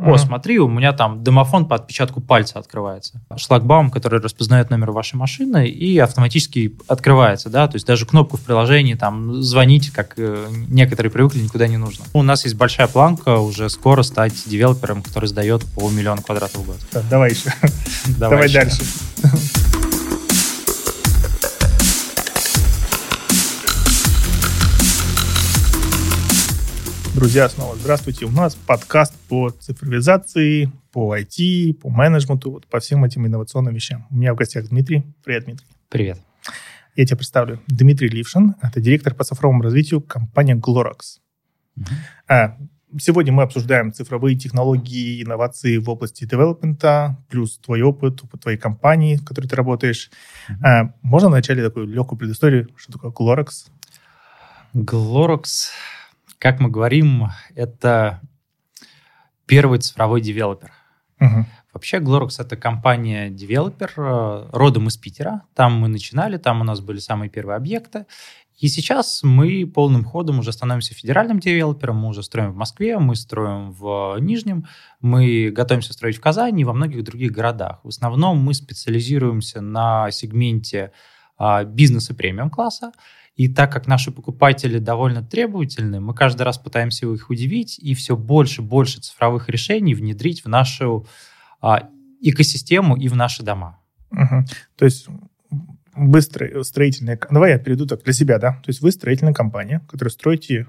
О, смотри, у меня там домофон по отпечатку пальца открывается. Шлагбаум, который распознает номер вашей машины и автоматически открывается, да, то есть даже кнопку в приложении там звонить, как э, некоторые привыкли, никуда не нужно. У нас есть большая планка уже скоро стать девелопером, который сдает по миллиону квадратов в год. Так, давай еще. Давай, давай дальше. Друзья, снова здравствуйте. У нас подкаст по цифровизации, по IT, по менеджменту, вот по всем этим инновационным вещам. У меня в гостях Дмитрий. Привет, Дмитрий. Привет. Я тебя представлю. Дмитрий Лившин. Это директор по цифровому развитию компании Glorox. Uh-huh. Сегодня мы обсуждаем цифровые технологии, инновации в области девелопмента, плюс твой опыт, опыт твоей компании, в которой ты работаешь. Uh-huh. Можно вначале такую легкую предысторию, что такое Glorox? Glorox как мы говорим, это первый цифровой девелопер. Угу. Вообще, Glorox — это компания-девелопер, э, родом из Питера. Там мы начинали, там у нас были самые первые объекты. И сейчас мы полным ходом уже становимся федеральным девелопером, мы уже строим в Москве, мы строим в Нижнем, мы готовимся строить в Казани и во многих других городах. В основном мы специализируемся на сегменте а, бизнеса премиум-класса, и так как наши покупатели довольно требовательны, мы каждый раз пытаемся их удивить и все больше и больше цифровых решений внедрить в нашу а, экосистему и в наши дома. Угу. То есть быстрая строительная... Давай я перейду так для себя, да? То есть вы строительная компания, которая строите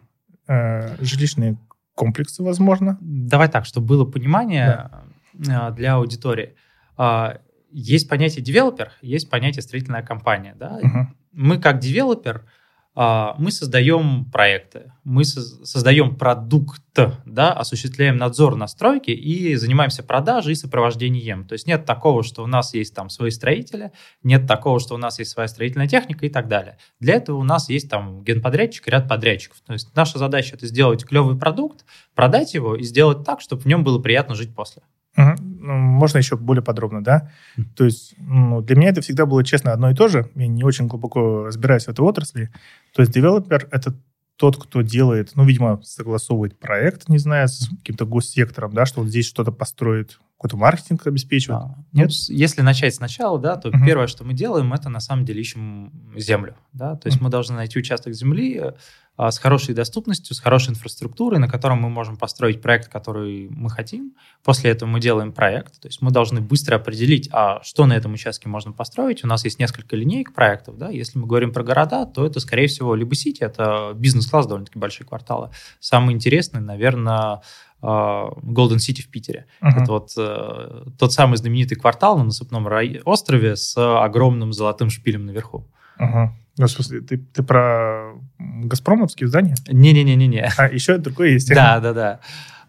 э, жилищные комплексы, возможно? Давай так, чтобы было понимание да. Э, для аудитории. А, есть понятие девелопер, есть понятие строительная компания. Да? Угу. Мы как девелопер а, мы создаем проекты, мы создаем продукт, да, осуществляем надзор настройки и занимаемся продажей и сопровождением. То есть нет такого, что у нас есть там свои строители, нет такого, что у нас есть своя строительная техника и так далее. Для этого у нас есть там генподрядчик ряд подрядчиков. То есть наша задача это сделать клевый продукт, продать его и сделать так, чтобы в нем было приятно жить после. Угу. Можно еще более подробно, да? То есть ну, для меня это всегда было, честно, одно и то же. Я не очень глубоко разбираюсь в этой отрасли. То есть девелопер — это тот, кто делает, ну, видимо, согласовывает проект, не знаю, с каким-то госсектором, да, что вот здесь что-то построит, какой-то маркетинг обеспечивает. А, Нет? Ну, если начать сначала, да, то uh-huh. первое, что мы делаем, это на самом деле ищем землю, да, то есть uh-huh. мы должны найти участок земли, а, с хорошей доступностью, с хорошей инфраструктурой, на котором мы можем построить проект, который мы хотим. После этого мы делаем проект. То есть мы должны быстро определить, а что на этом участке можно построить. У нас есть несколько линеек проектов. Да? Если мы говорим про города, то это, скорее всего, либо Сити, это бизнес-класс, довольно-таки большие кварталы. Самый интересный, наверное, Golden City в Питере. Uh-huh. Это вот э, тот самый знаменитый квартал на насыпном острове с огромным золотым шпилем наверху. Uh-huh. Ну, в смысле, ты, ты про газпромовские здания? Не-не-не-не-не. А, еще другое есть? Да, да, да.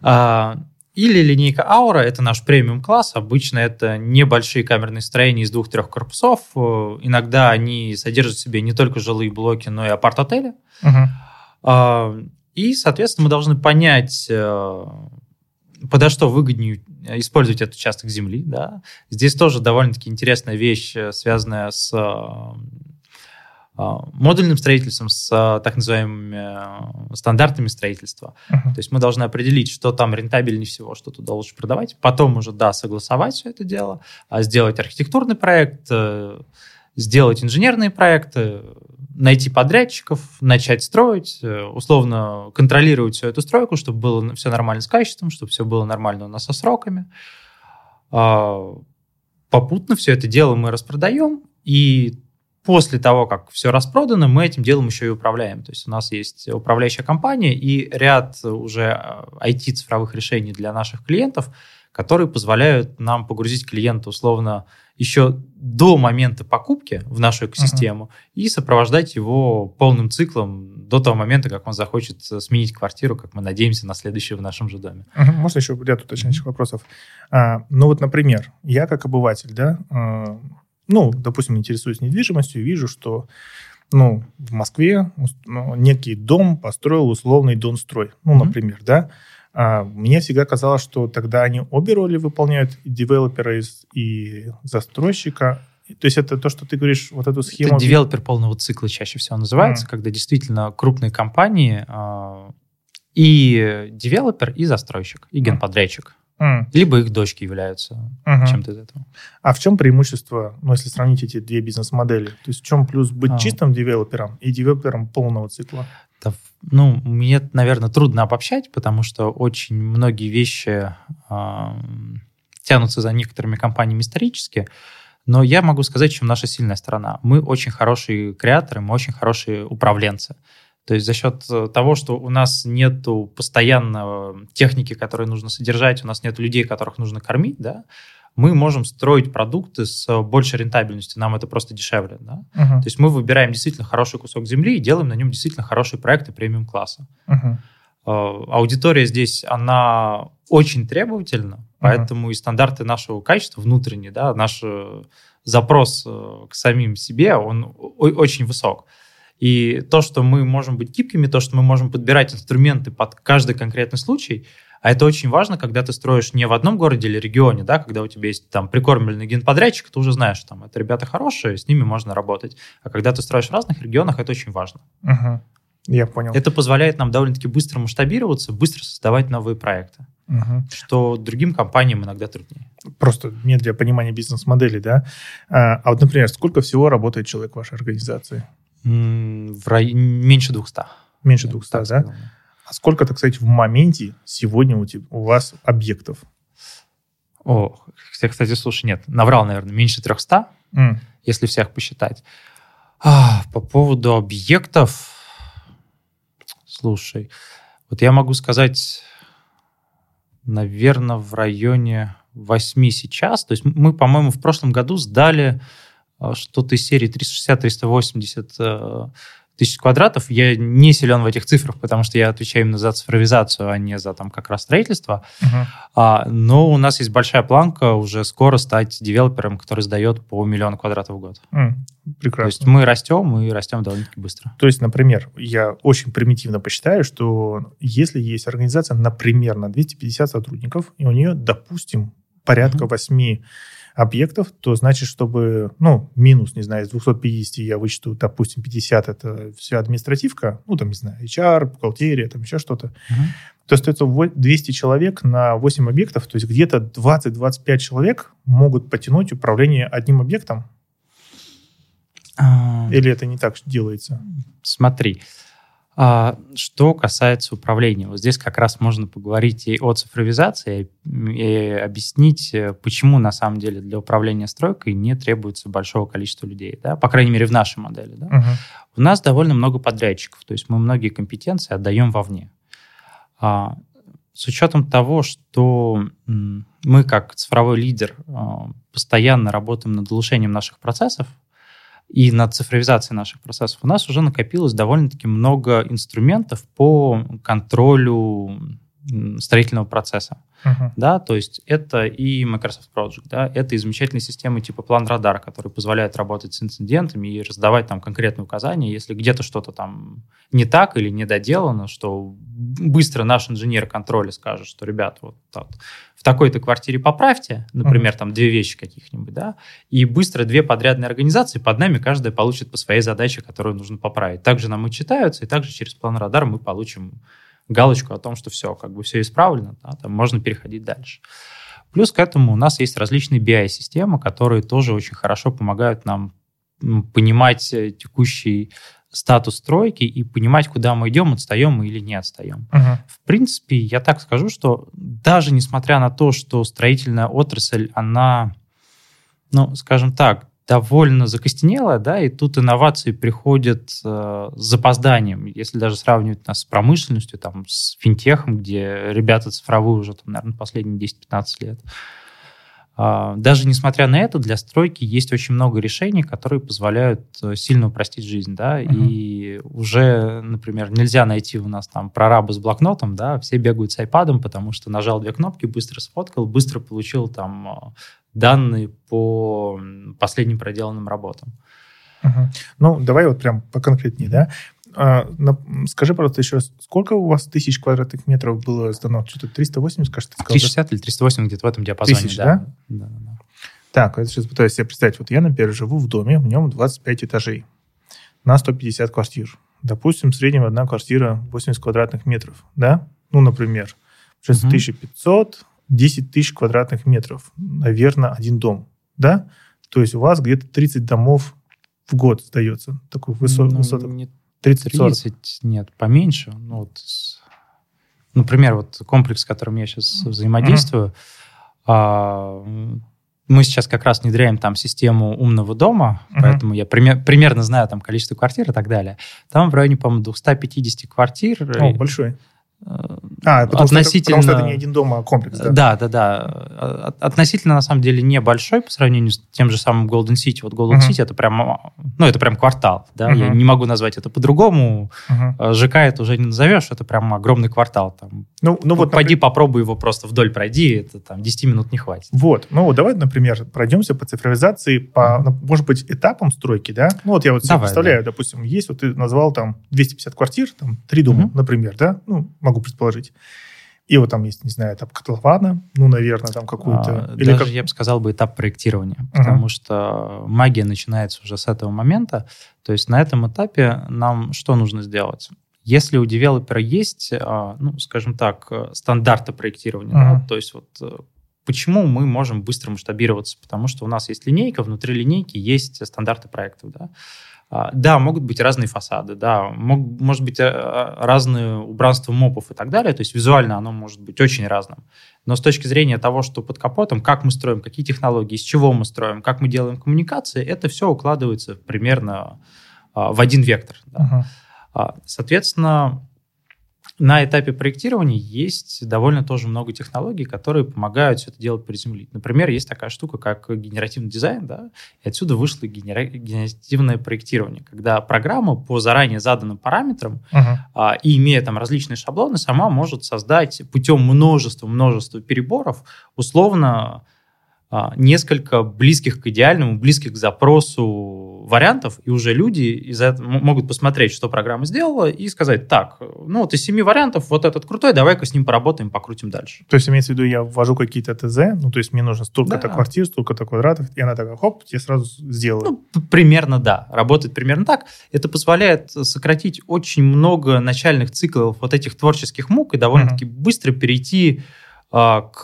А, или линейка Аура, это наш премиум-класс. Обычно это небольшие камерные строения из двух-трех корпусов. Э, иногда они содержат в себе не только жилые блоки, но и апарт-отели. Угу. И, соответственно, мы должны понять, э, подо что выгоднее использовать этот участок земли. Да? Здесь тоже довольно-таки интересная вещь, э, связанная с а, модульным строительством с а, так называемыми а, стандартами строительства. Uh-huh. То есть мы должны определить, что там рентабельнее всего, что туда лучше продавать. Потом уже, да, согласовать все это дело, сделать архитектурный проект, э, сделать инженерные проекты, найти подрядчиков, начать строить, э, условно контролировать всю эту стройку, чтобы было все нормально с качеством, чтобы все было нормально у нас со сроками. Попутно все это дело мы распродаем, и после того, как все распродано, мы этим делом еще и управляем. То есть у нас есть управляющая компания и ряд уже IT-цифровых э, решений для наших клиентов, которые позволяют нам погрузить клиента условно еще до момента покупки в нашу экосистему uh-huh. и сопровождать его полным циклом до того момента, как он захочет сменить квартиру, как мы надеемся, на следующую в нашем же доме. Uh-huh. Можно еще ряд уточняющих uh-huh. вопросов? А, ну вот, например, я как обыватель, да, а, ну, допустим, интересуюсь недвижимостью, вижу, что ну, в Москве ну, некий дом построил условный Донстрой, ну, mm-hmm. например, да. А мне всегда казалось, что тогда они обе роли выполняют, и девелопера, и застройщика. То есть это то, что ты говоришь, вот эту схему... Это девелопер полного цикла чаще всего называется, mm. когда действительно крупные компании э, и девелопер, и застройщик, и генподрядчик. Mm. Либо их дочки являются uh-huh. чем-то из этого. А в чем преимущество, ну, если сравнить эти две бизнес-модели? То есть в чем плюс быть а. чистым девелопером и девелопером полного цикла? Да, ну, мне, наверное, трудно обобщать, потому что очень многие вещи э, тянутся за некоторыми компаниями исторически. Но я могу сказать, чем наша сильная сторона. Мы очень хорошие креаторы, мы очень хорошие управленцы. То есть за счет э, того, что у нас нет постоянно техники, которые нужно содержать, у нас нет людей, которых нужно кормить, да, мы можем строить продукты с большей рентабельностью, нам это просто дешевле. Да? Uh-huh. То есть мы выбираем действительно хороший кусок земли и делаем на нем действительно хорошие проекты премиум-класса. Uh-huh. Аудитория здесь, она очень требовательна, uh-huh. поэтому и стандарты нашего качества внутренние, да, наш э, запрос э, к самим себе, он очень высок. И то, что мы можем быть гибкими, то, что мы можем подбирать инструменты под каждый конкретный случай, а это очень важно, когда ты строишь не в одном городе или регионе, да, когда у тебя есть там прикормленный генподрядчик, ты уже знаешь, что там это ребята хорошие, с ними можно работать. А когда ты строишь в разных регионах, это очень важно. Угу. Я понял. Это позволяет нам довольно-таки быстро масштабироваться, быстро создавать новые проекты. Угу. Что другим компаниям иногда труднее. Просто нет для понимания бизнес-модели, да? А, а вот, например, сколько всего работает человек в вашей организации? В рай... Меньше 200. Меньше 200, да? Сказал. А сколько, так сказать, в моменте сегодня у, тебя, у вас объектов? О, кстати, слушай, нет, наврал, наверное, меньше 300, mm. если всех посчитать. А, по поводу объектов, слушай, вот я могу сказать, наверное, в районе 8 сейчас. То есть мы, по-моему, в прошлом году сдали что-то из серии 360-380 э, тысяч квадратов. Я не силен в этих цифрах, потому что я отвечаю именно за цифровизацию, а не за там как раз строительство. Uh-huh. А, но у нас есть большая планка уже скоро стать девелопером, который сдает по миллиону квадратов в год. Mm, прекрасно. То есть мы растем, и растем довольно-таки быстро. То есть, например, я очень примитивно посчитаю, что если есть организация, например, на 250 сотрудников, и у нее, допустим, порядка uh-huh. 8 объектов, то значит, чтобы, ну, минус, не знаю, из 250 я вычту, допустим, 50 это вся административка, ну, там, не знаю, HR, бухгалтерия, там еще что-то, угу. то остается 200 человек на 8 объектов, то есть где-то 20-25 человек могут потянуть управление одним объектом. А... Или это не так делается? Смотри, а, что касается управления, вот здесь как раз можно поговорить и о цифровизации, и объяснить, э, почему на самом деле для управления стройкой не требуется большого количества людей, да? по крайней мере в нашей модели. Да? Угу. У нас довольно много подрядчиков, то есть мы многие компетенции отдаем вовне. А, с учетом того, что мы как цифровой лидер а, постоянно работаем над улучшением наших процессов, и над цифровизацией наших процессов, у нас уже накопилось довольно-таки много инструментов по контролю строительного процесса. Uh-huh. Да, то есть это и Microsoft Project, да, это и замечательные системы типа План Радар, которые позволяют работать с инцидентами и раздавать там конкретные указания, если где-то что-то там не так или не доделано, что быстро наш инженер контроля скажет, что, ребят, вот так, в такой-то квартире поправьте, например, там две вещи каких-нибудь, да, и быстро две подрядные организации под нами каждая получит по своей задаче, которую нужно поправить. Также нам и читаются, и также через План Радар мы получим галочку о том, что все, как бы все исправлено, да, там можно переходить дальше. Плюс к этому у нас есть различные BI-системы, которые тоже очень хорошо помогают нам понимать э, текущий статус стройки и понимать, куда мы идем, отстаем мы или не отстаем. Uh-huh. В принципе, я так скажу, что даже несмотря на то, что строительная отрасль, она, ну, скажем так, довольно закостенелая, да, и тут инновации приходят э, с запозданием. Если даже сравнивать нас с промышленностью, там, с финтехом, где ребята цифровые уже, там, наверное, последние 10-15 лет, даже несмотря на это, для стройки есть очень много решений, которые позволяют э, сильно упростить жизнь, да, угу. и уже, например, нельзя найти у нас там прораба с блокнотом, да, все бегают с айпадом, потому что нажал две кнопки, быстро сфоткал, быстро получил там э, данные по последним проделанным работам. Угу. Ну, давай вот прям поконкретнее, да? А, на, скажи, пожалуйста, еще раз, сколько у вас тысяч квадратных метров было сдано? Что-то 380, кажется, ты сказал? 360 или 380 где-то в этом диапазоне, Тысяч, да? да? Да, да, да. Так, я сейчас пытаюсь себе представить. Вот я, например, живу в доме, в нем 25 этажей на 150 квартир. Допустим, в среднем одна квартира 80 квадратных метров, да? Ну, например. Сейчас угу. 1500, 10 тысяч квадратных метров, наверное, один дом, да? То есть у вас где-то 30 домов в год сдается, такой высот, ну, высоток. Не 30, 30 нет, поменьше. Ну, вот, например, вот комплекс, с которым я сейчас взаимодействую, mm-hmm. а, мы сейчас как раз внедряем там систему умного дома, uh-huh. поэтому я пример, примерно знаю там количество квартир и так далее. Там в районе, по-моему, 250 квартир. О, большой. А, потому, относительно... что это, потому что это не один дом, а комплекс, да? Да, да, да. Относительно, на самом деле, небольшой по сравнению с тем же самым Golden City. Вот Golden uh-huh. City это прям, ну, это прям квартал, да, uh-huh. я не могу назвать это по-другому. Uh-huh. ЖК это уже не назовешь, это прям огромный квартал. Там. Ну, ну вот, Пойди например... попробуй его просто вдоль пройди, это там 10 минут не хватит. Вот, ну, давай, например, пройдемся по цифровизации, по, uh-huh. может быть, этапам стройки, да? Ну, вот я вот себе представляю, да. допустим, есть, вот ты назвал там 250 квартир, там, три дома, uh-huh. например, да? Ну, могу предположить. И вот там есть, не знаю, этап котлована, ну, наверное, там какую-то... А, или даже, как... я бы сказал, бы этап проектирования, uh-huh. потому что магия начинается уже с этого момента. То есть на этом этапе нам что нужно сделать? Если у девелопера есть, а, ну, скажем так, стандарты проектирования, uh-huh. да, то есть вот э, почему мы можем быстро масштабироваться? Потому что у нас есть линейка, внутри линейки есть стандарты проектов, да. А, да, могут быть разные фасады, да, мог, может быть э, разные убранства мопов и так далее, то есть визуально оно может быть очень разным. Но с точки зрения того, что под капотом, как мы строим, какие технологии, из чего мы строим, как мы делаем коммуникации, это все укладывается примерно а, в один вектор. Да. Uh-huh. Соответственно, на этапе проектирования есть довольно тоже много технологий, которые помогают все это делать приземлить. Например, есть такая штука, как генеративный дизайн, да, и отсюда вышло генера... генеративное проектирование, когда программа по заранее заданным параметрам uh-huh. а, и имея там различные шаблоны, сама может создать путем множества-множества переборов условно а, несколько близких к идеальному, близких к запросу вариантов, и уже люди из этого могут посмотреть, что программа сделала, и сказать, так, ну вот из семи вариантов вот этот крутой, давай-ка с ним поработаем, покрутим дальше. То есть имеется в виду, я ввожу какие-то ТЗ, ну то есть мне нужно столько-то да. квартир, столько-то квадратов, и она такая, хоп, я сразу сделаю. Ну, примерно да, работает примерно так. Это позволяет сократить очень много начальных циклов вот этих творческих мук и довольно-таки uh-huh. быстро перейти а, к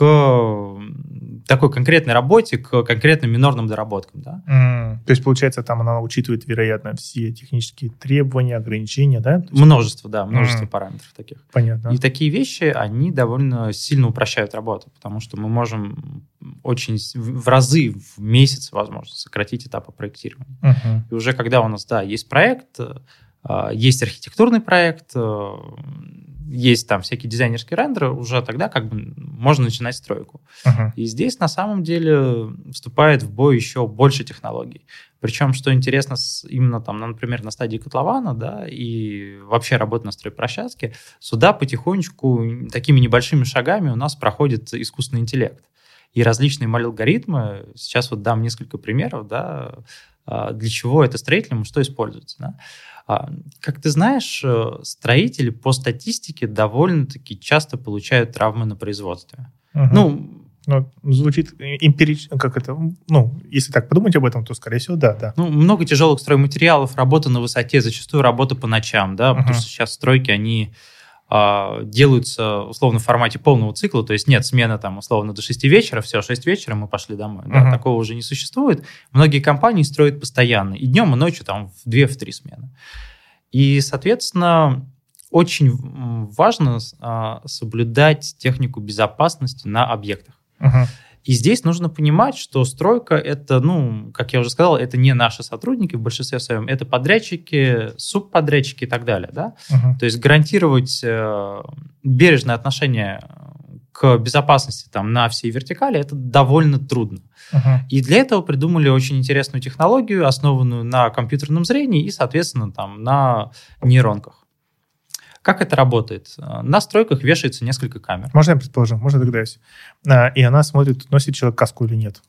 такой конкретной работе, к конкретным минорным доработкам. Да? Mm. То есть, получается, там она учитывает, вероятно, все технические требования, ограничения, да? Есть... Множество, да, множество mm. параметров таких. Понятно. И такие вещи, они довольно сильно упрощают работу, потому что мы можем очень в разы в месяц, возможно, сократить этапы проектирования. Uh-huh. И уже когда у нас, да, есть проект, а, есть архитектурный проект, есть там всякие дизайнерские рендеры, уже тогда как бы можно начинать стройку. Uh-huh. И здесь на самом деле вступает в бой еще больше технологий. Причем, что интересно, именно там, например, на стадии котлована, да, и вообще работы на стройплощадке, сюда потихонечку, такими небольшими шагами у нас проходит искусственный интеллект. И различные алгоритмы, сейчас вот дам несколько примеров, да, а, для чего это строителям, что используется. Да. А, как ты знаешь, э, строители по статистике довольно-таки часто получают травмы на производстве. Угу. Ну, ну, звучит эмпирично, как это, ну, если так подумать об этом, то, скорее всего, да, да. Ну, много тяжелых стройматериалов, работа на высоте, зачастую работа по ночам, да, потому uh что сейчас стройки, они делаются условно в формате полного цикла, то есть нет смены там условно до 6 вечера, все, 6 вечера мы пошли домой. Uh-huh. Да, такого уже не существует. Многие компании строят постоянно, и днем, и ночью там в 2-3 смены. И, соответственно, очень важно а, соблюдать технику безопасности на объектах. Uh-huh. И здесь нужно понимать, что стройка это, ну, как я уже сказал, это не наши сотрудники в большинстве своем, это подрядчики, субподрядчики и так далее, да. Uh-huh. То есть гарантировать э, бережное отношение к безопасности там на всей вертикали это довольно трудно. Uh-huh. И для этого придумали очень интересную технологию, основанную на компьютерном зрении и, соответственно, там на нейронках. Как это работает? На стройках вешается несколько камер. Можно я предположу? Можно догадаюсь? А, и она смотрит, носит человек каску или нет,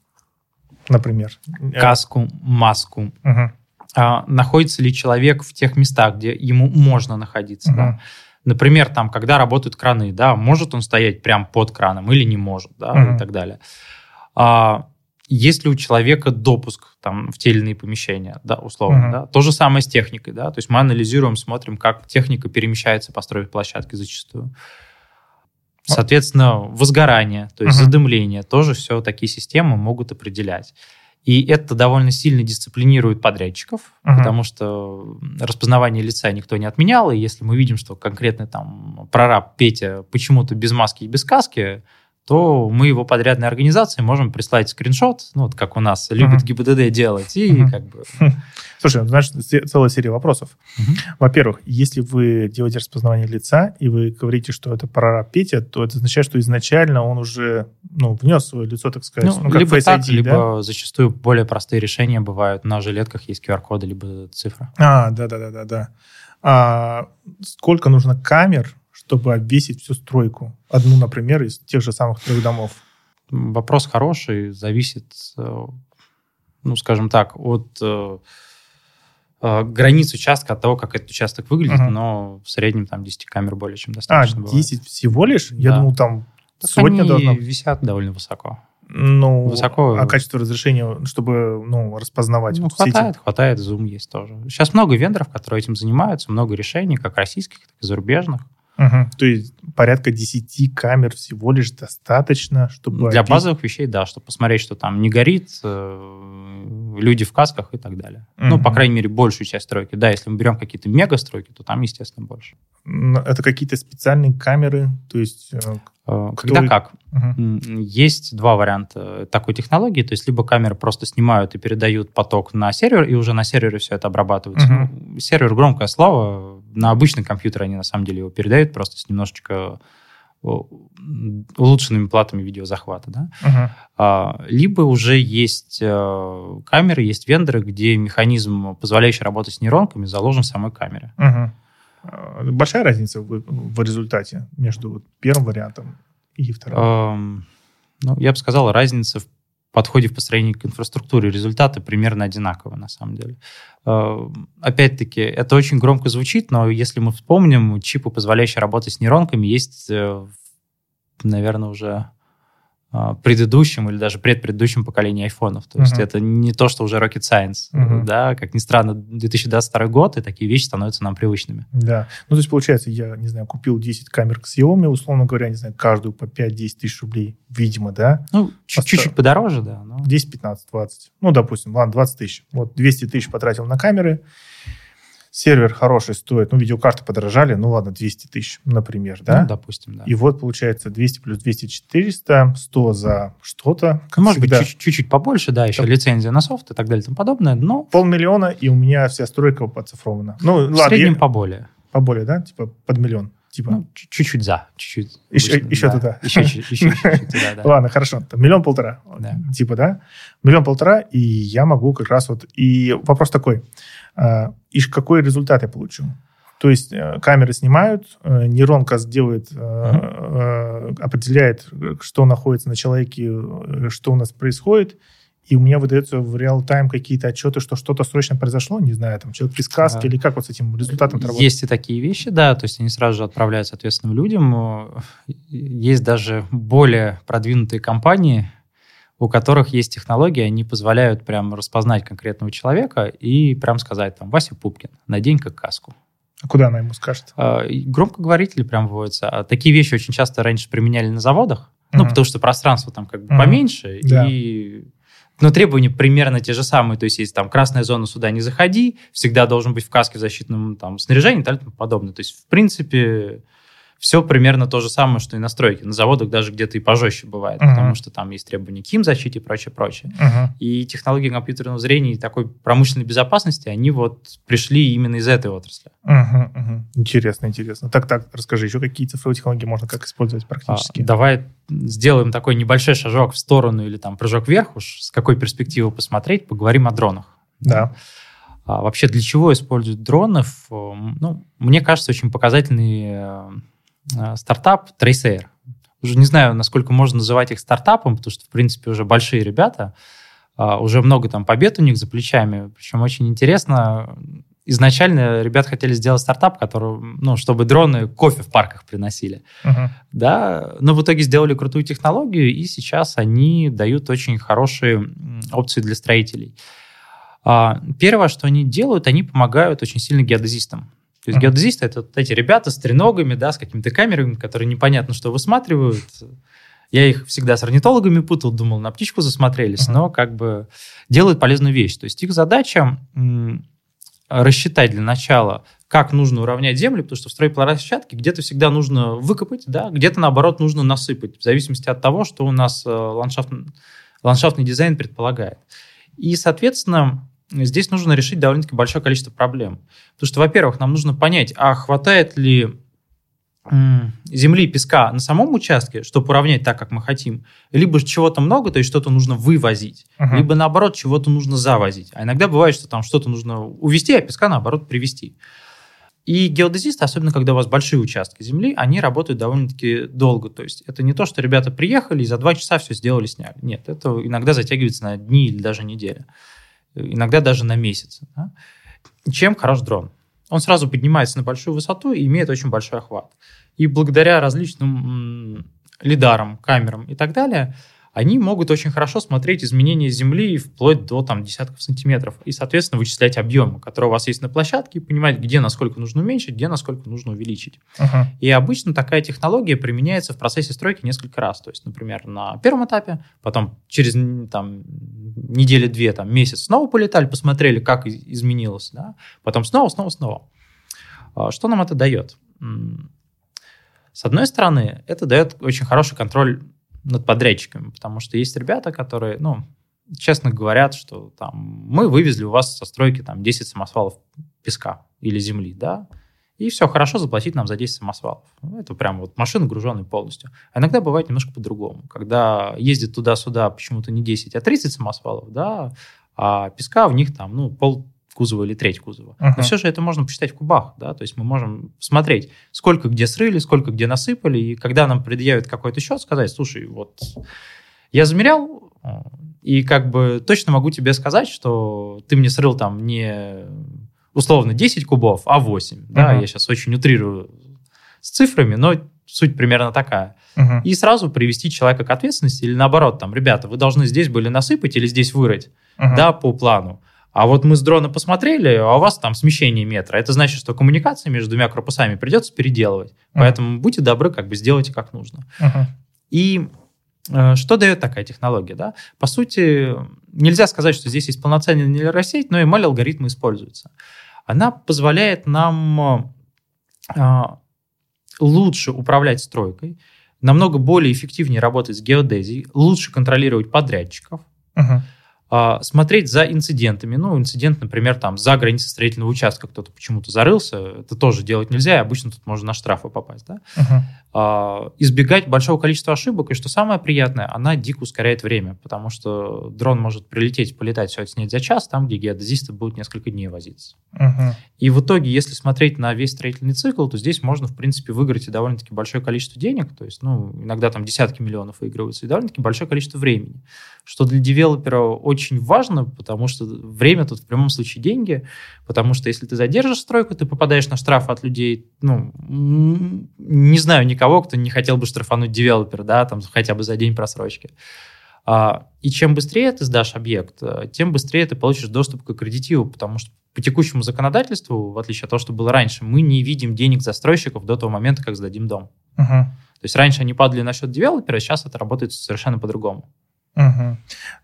например. Каску, маску. Угу. А, находится ли человек в тех местах, где ему можно находиться. Угу. Да? Например, там, когда работают краны, да, может он стоять прямо под краном или не может, да, угу. и так далее. А, есть ли у человека допуск там, в те или иные помещения, да, условно, uh-huh. да. То же самое с техникой, да, то есть мы анализируем, смотрим, как техника перемещается по стройплощадке зачастую. Соответственно, возгорание, то есть угу. задымление, тоже все такие системы могут определять. И это довольно сильно дисциплинирует подрядчиков, uh-huh. потому что распознавание лица никто не отменял, и если мы видим, что конкретно там прораб Петя почему-то без маски и без каски, то мы его подрядной организации можем прислать скриншот, ну, вот как у нас любит uh-huh. ГИБДД делать, и uh-huh. как бы... Слушай, значит, целая серия вопросов. Uh-huh. Во-первых, если вы делаете распознавание лица, и вы говорите, что это прораб Петя, то это означает, что изначально он уже ну, внес свое лицо, так сказать, ну, ну как либо Face так, ID, либо да? зачастую более простые решения бывают. На жилетках есть QR-коды, либо цифра. А, да-да-да-да. А сколько нужно камер чтобы обвесить всю стройку. Одну, например, из тех же самых трех домов. Вопрос хороший, зависит, э, ну, скажем так, от э, э, границ участка, от того, как этот участок выглядит, uh-huh. но в среднем там 10 камер более чем достаточно А, 10 бывает. всего лишь? Я думал, там так сотня они должна висят довольно высоко. Ну, высоко. А качество разрешения, чтобы ну, распознавать? Ну, вот хватает, сети? хватает, Zoom есть тоже. Сейчас много вендоров, которые этим занимаются, много решений, как российских, так и зарубежных. Угу. То есть порядка 10 камер всего лишь достаточно, чтобы... Для базовых вещей, да, чтобы посмотреть, что там не горит, э, люди в касках и так далее. Угу. Ну, по крайней мере, большую часть стройки. Да, если мы берем какие-то мега-стройки, то там, естественно, больше. Это какие-то специальные камеры? То есть... Э, э, когда как? Угу. Есть два варианта такой технологии. То есть либо камеры просто снимают и передают поток на сервер, и уже на сервере все это обрабатывается. Ну, сервер громкое слово, на обычный компьютер они на самом деле его передают просто с немножечко улучшенными платами видеозахвата, да? Uh-huh. А, либо уже есть э, камеры, есть вендоры, где механизм, позволяющий работать с нейронками, заложен в самой камере. Uh-huh. Большая разница в, в результате между первым вариантом и вторым? Uh, ну, я бы сказал, разница в подходе в построении к инфраструктуре результаты примерно одинаковые на самом деле. Э, опять-таки, это очень громко звучит, но если мы вспомним, чипы, позволяющие работать с нейронками, есть, э, наверное, уже а, предыдущем или даже предпредыдущем поколении айфонов. То есть uh-huh. это не то, что уже rocket science. Uh-huh. Да, как ни странно, 2022 год, и такие вещи становятся нам привычными. Да. Ну, то есть, получается, я, не знаю, купил 10 камер к Xiaomi, условно говоря, не знаю, каждую по 5-10 тысяч рублей, видимо, да? Ну, чуть-чуть подороже, да. Но... 10, 15, 20. Ну, допустим, ладно, 20 тысяч. Вот 200 тысяч потратил на камеры, сервер хороший стоит, ну, видеокарты подорожали, ну, ладно, 200 тысяч, например, да? Ну, допустим, да. И вот, получается, 200 плюс 200 – 400, 100 за что-то. Ну, может всегда. быть, чуть-чуть побольше, да, еще так. лицензия на софт и так далее и тому подобное, но... Полмиллиона, и у меня вся стройка поцифрована. Ну, в ладно, среднем я... поболее. Поболее, да? Типа под миллион. Типа. Ну, чуть-чуть за, чуть-чуть. Еще, обычно, еще да. туда. Еще, еще, еще, еще туда, да. Ладно, хорошо. Миллион-полтора. Да. Типа, да? Миллион-полтора, и я могу как раз вот... И вопрос такой. А, и какой результат я получу? То есть э, камеры снимают, э, нейронка делает, mm-hmm. определяет, что находится на человеке, что у нас происходит, и у меня выдается в реал-тайм какие-то отчеты, что что-то срочно произошло, не знаю, там человек без каски, а, или как вот с этим результатом работает? Есть и такие вещи, да, то есть они сразу же отправляются ответственным людям. Есть даже более продвинутые компании, у которых есть технологии, они позволяют прям распознать конкретного человека и прям сказать там, Вася Пупкин, надень как каску. А куда она ему скажет? А, громкоговорители прям вводятся. А такие вещи очень часто раньше применяли на заводах, uh-huh. ну, потому что пространство там как бы uh-huh. поменьше, да. и но требования примерно те же самые. То есть, если там красная зона сюда не заходи, всегда должен быть в каске в защитном там, снаряжении и и подобное. То есть, в принципе, все примерно то же самое, что и на стройке. На заводах даже где-то и пожестче бывает, uh-huh. потому что там есть требования к химзащите и прочее, прочее. Uh-huh. И технологии компьютерного зрения и такой промышленной безопасности, они вот пришли именно из этой отрасли. Uh-huh, uh-huh. Интересно, интересно. Так, так, расскажи, еще какие цифровые технологии можно как использовать практически? А, давай сделаем такой небольшой шажок в сторону или там прыжок вверх уж, с какой перспективы посмотреть, поговорим о дронах. Да. А, вообще, для чего используют дронов? Ну, мне кажется, очень показательный Э, стартап Tracer. Уже не знаю, насколько можно называть их стартапом, потому что, в принципе, уже большие ребята, а, уже много там побед у них за плечами. Причем очень интересно, изначально ребят хотели сделать стартап, который, ну, чтобы дроны кофе в парках приносили. Uh-huh. Да, но в итоге сделали крутую технологию, и сейчас они дают очень хорошие опции для строителей. А, первое, что они делают, они помогают очень сильно геодезистам. То есть uh-huh. геодезисты это вот эти ребята с треногами, да, с какими-то камерами, которые непонятно что высматривают. Я их всегда с орнитологами путал, думал, на птичку засмотрелись, uh-huh. но как бы делают полезную вещь. То есть их задача м- рассчитать для начала, как нужно уравнять землю, потому что в стройплощадке где-то всегда нужно выкопать, да, где-то, наоборот, нужно насыпать, в зависимости от того, что у нас э, ландшафт, ландшафтный дизайн предполагает. И, соответственно, здесь нужно решить довольно-таки большое количество проблем. Потому что, во-первых, нам нужно понять, а хватает ли земли, песка на самом участке, чтобы уравнять так, как мы хотим, либо чего-то много, то есть что-то нужно вывозить, uh-huh. либо наоборот чего-то нужно завозить. А иногда бывает, что там что-то нужно увезти, а песка наоборот привезти. И геодезисты, особенно когда у вас большие участки земли, они работают довольно-таки долго. То есть это не то, что ребята приехали и за два часа все сделали, сняли. Нет, это иногда затягивается на дни или даже недели иногда даже на месяц. Да? Чем хорош дрон? Он сразу поднимается на большую высоту и имеет очень большой охват. И благодаря различным лидарам, камерам и так далее, они могут очень хорошо смотреть изменения Земли вплоть до там, десятков сантиметров и, соответственно, вычислять объемы, которые у вас есть на площадке, и понимать, где насколько нужно уменьшить, где насколько нужно увеличить. Uh-huh. И обычно такая технология применяется в процессе стройки несколько раз. То есть, например, на первом этапе, потом через там, недели две, там, месяц снова полетали, посмотрели, как изменилось, да? потом снова, снова, снова. А, что нам это дает? С одной стороны, это дает очень хороший контроль над подрядчиками, потому что есть ребята, которые, ну, честно говорят, что там мы вывезли у вас со стройки там 10 самосвалов песка или земли, да, и все, хорошо заплатить нам за 10 самосвалов. Это прям вот машина, груженная полностью. А иногда бывает немножко по-другому. Когда ездит туда-сюда почему-то не 10, а 30 самосвалов, да, а песка в них там, ну, пол кузова или треть кузова. Uh-huh. Но все же это можно посчитать в кубах, да, то есть мы можем смотреть, сколько где срыли, сколько где насыпали, и когда нам предъявят какой-то счет, сказать, слушай, вот я замерял, и как бы точно могу тебе сказать, что ты мне срыл там не условно 10 кубов, а 8. Uh-huh. Да, я сейчас очень утрирую с цифрами, но суть примерно такая. Uh-huh. И сразу привести человека к ответственности, или наоборот, там, ребята, вы должны здесь были насыпать или здесь вырыть, uh-huh. да, по плану. А вот мы с дрона посмотрели, а у вас там смещение метра. Это значит, что коммуникация между двумя корпусами придется переделывать. Uh-huh. Поэтому будьте добры, как бы сделайте как нужно. Uh-huh. И э, что дает такая технология? Да? По сути, нельзя сказать, что здесь есть полноценная нейросеть, но ML алгоритмы используются. Она позволяет нам э, лучше управлять стройкой, намного более эффективнее работать с геодезией, лучше контролировать подрядчиков. Uh-huh смотреть за инцидентами. Ну, инцидент, например, там за границей строительного участка кто-то почему-то зарылся, это тоже делать нельзя, и обычно тут можно на штрафы попасть, да? Uh-huh. А, избегать большого количества ошибок, и что самое приятное, она дико ускоряет время, потому что дрон может прилететь, полетать, все отснять за час, там, где геодезисты будут несколько дней возиться. Uh-huh. И в итоге, если смотреть на весь строительный цикл, то здесь можно, в принципе, выиграть и довольно-таки большое количество денег, то есть, ну, иногда там десятки миллионов выигрываются, и довольно-таки большое количество времени, что для девелопера очень важно, потому что время тут в прямом случае деньги, потому что если ты задержишь стройку, ты попадаешь на штрафы от людей, ну, не знаю никого, кто не хотел бы штрафануть девелопера, да, там хотя бы за день просрочки. А, и чем быстрее ты сдашь объект, тем быстрее ты получишь доступ к аккредитиву, потому что по текущему законодательству, в отличие от того, что было раньше, мы не видим денег застройщиков до того момента, как сдадим дом. Uh-huh. То есть раньше они падали на счет девелопера, сейчас это работает совершенно по-другому. Угу.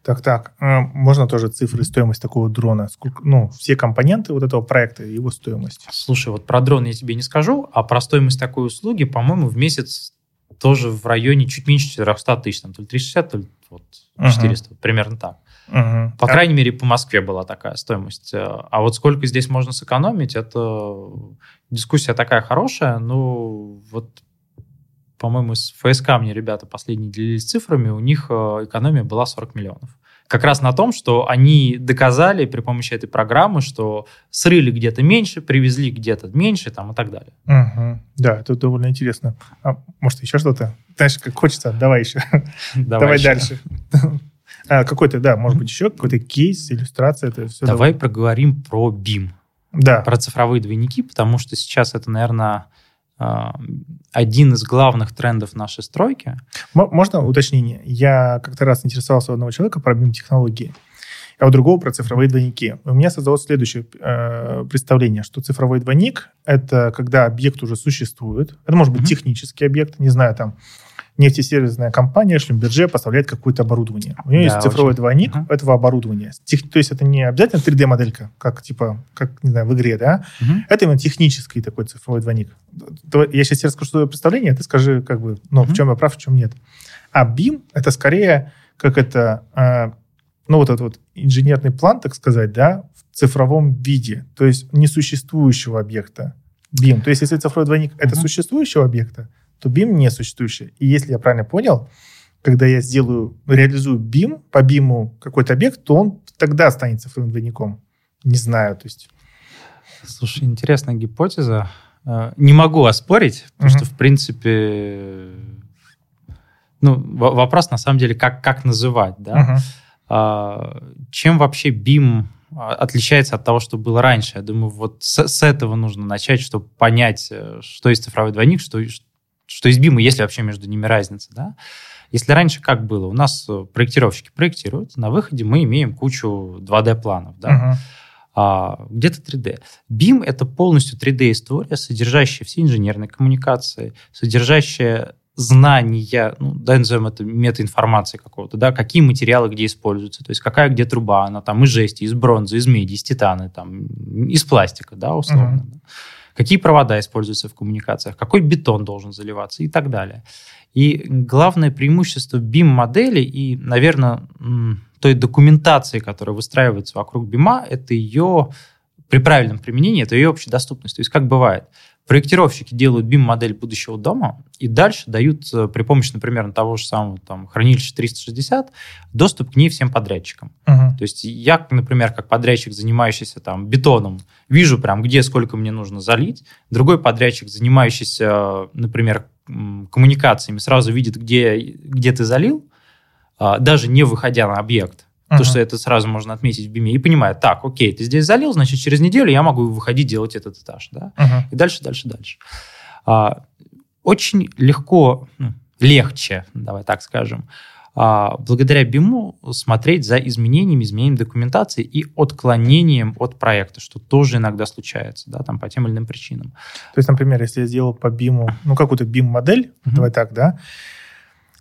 Так, так. Э, можно тоже цифры стоимость такого дрона? Сколько, ну, все компоненты вот этого проекта, его стоимость. Слушай, вот про дрон я тебе не скажу, а про стоимость такой услуги, по-моему, в месяц тоже в районе чуть меньше 400 тысяч, там, то ли 360, то ли вот 400, угу. примерно так. Угу. По а... крайней мере, по Москве была такая стоимость. Э, а вот сколько здесь можно сэкономить, это дискуссия такая хорошая, ну, вот по-моему, с ФСК мне ребята последние делились цифрами, у них э, экономия была 40 миллионов. Как раз на том, что они доказали при помощи этой программы, что срыли где-то меньше, привезли где-то меньше там, и так далее. Угу. Да, это довольно интересно. А может, еще что-то? Знаешь, как хочется, давай еще. Давай, дальше. А, какой-то, да, может быть, еще какой-то кейс, иллюстрация. Это все давай проговорим про BIM. Да. Про цифровые двойники, потому что сейчас это, наверное, один из главных трендов нашей стройки. Можно уточнение? Я как-то раз интересовался у одного человека про BIM-технологии. а у другого про цифровые двойники. У меня создалось следующее э, представление, что цифровой двойник — это когда объект уже существует. Это может быть mm-hmm. технический объект, не знаю, там, нефтесервисная компания Шлюмберже поставляет какое-то оборудование. У нее да, есть цифровой очень. двойник uh-huh. этого оборудования. Тех, то есть это не обязательно 3D-моделька, как типа, как, не знаю, в игре, да? Uh-huh. Это именно технический такой цифровой двойник. Я сейчас тебе расскажу свое представление, а ты скажи, как бы, ну, uh-huh. в чем я прав, в чем нет. А BIM — это скорее как это, э, ну, вот этот вот инженерный план, так сказать, да, в цифровом виде, то есть несуществующего объекта. BIM. То есть если цифровой двойник uh-huh. это существующего объекта, то BIM не существующий. И если я правильно понял, когда я сделаю, реализую BIM, по BIM какой-то объект, то он тогда станет цифровым двойником. Не знаю, то есть... Слушай, интересная гипотеза. Э, не могу оспорить, потому uh-huh. что, в принципе, ну, вопрос на самом деле, как, как называть, да? Uh-huh. чем вообще BIM а, отличается от того, что было раньше? Я думаю, вот с, с этого нужно начать, чтобы понять, э, что есть цифровой двойник, что, что есть BIM, и есть ли вообще между ними разница, да? Если раньше как было? У нас э, проектировщики проектируют, на выходе мы имеем кучу 2D-планов, да? Uh-huh а, где-то 3D. BIM — это полностью 3D-история, содержащая все инженерные коммуникации, содержащая знания, ну, да, назовем это метаинформации какого-то, да, какие материалы где используются, то есть какая где труба, она там из жести, из бронзы, из меди, из титана, там, из пластика, да, условно. Uh-huh. Какие провода используются в коммуникациях, какой бетон должен заливаться и так далее. И главное преимущество BIM-модели и, наверное, той документации, которая выстраивается вокруг BIM, это ее при правильном применении, это ее общедоступность. То есть как бывает – Проектировщики делают BIM-модель будущего дома и дальше дают э, при помощи, например, того же самого там, хранилища 360 доступ к ней всем подрядчикам. Uh-huh. То есть я, например, как подрядчик, занимающийся там бетоном, вижу прям, где сколько мне нужно залить. Другой подрядчик, занимающийся, например, коммуникациями, сразу видит, где, где ты залил, а, даже не выходя на объект. Uh-huh. То, что это сразу можно отметить в биме, и понимает, так, окей, ты здесь залил, значит, через неделю я могу выходить делать этот этаж. Да? Uh-huh. И дальше, дальше, дальше. А, очень легко, ну, легче, давай так скажем, а, благодаря БИМу смотреть за изменениями, изменением документации и отклонением от проекта, что тоже иногда случается, да, там по тем или иным причинам. То есть, например, если я сделал по БИМу, ну, какую-то БИМ-модель, uh-huh. давай так, да,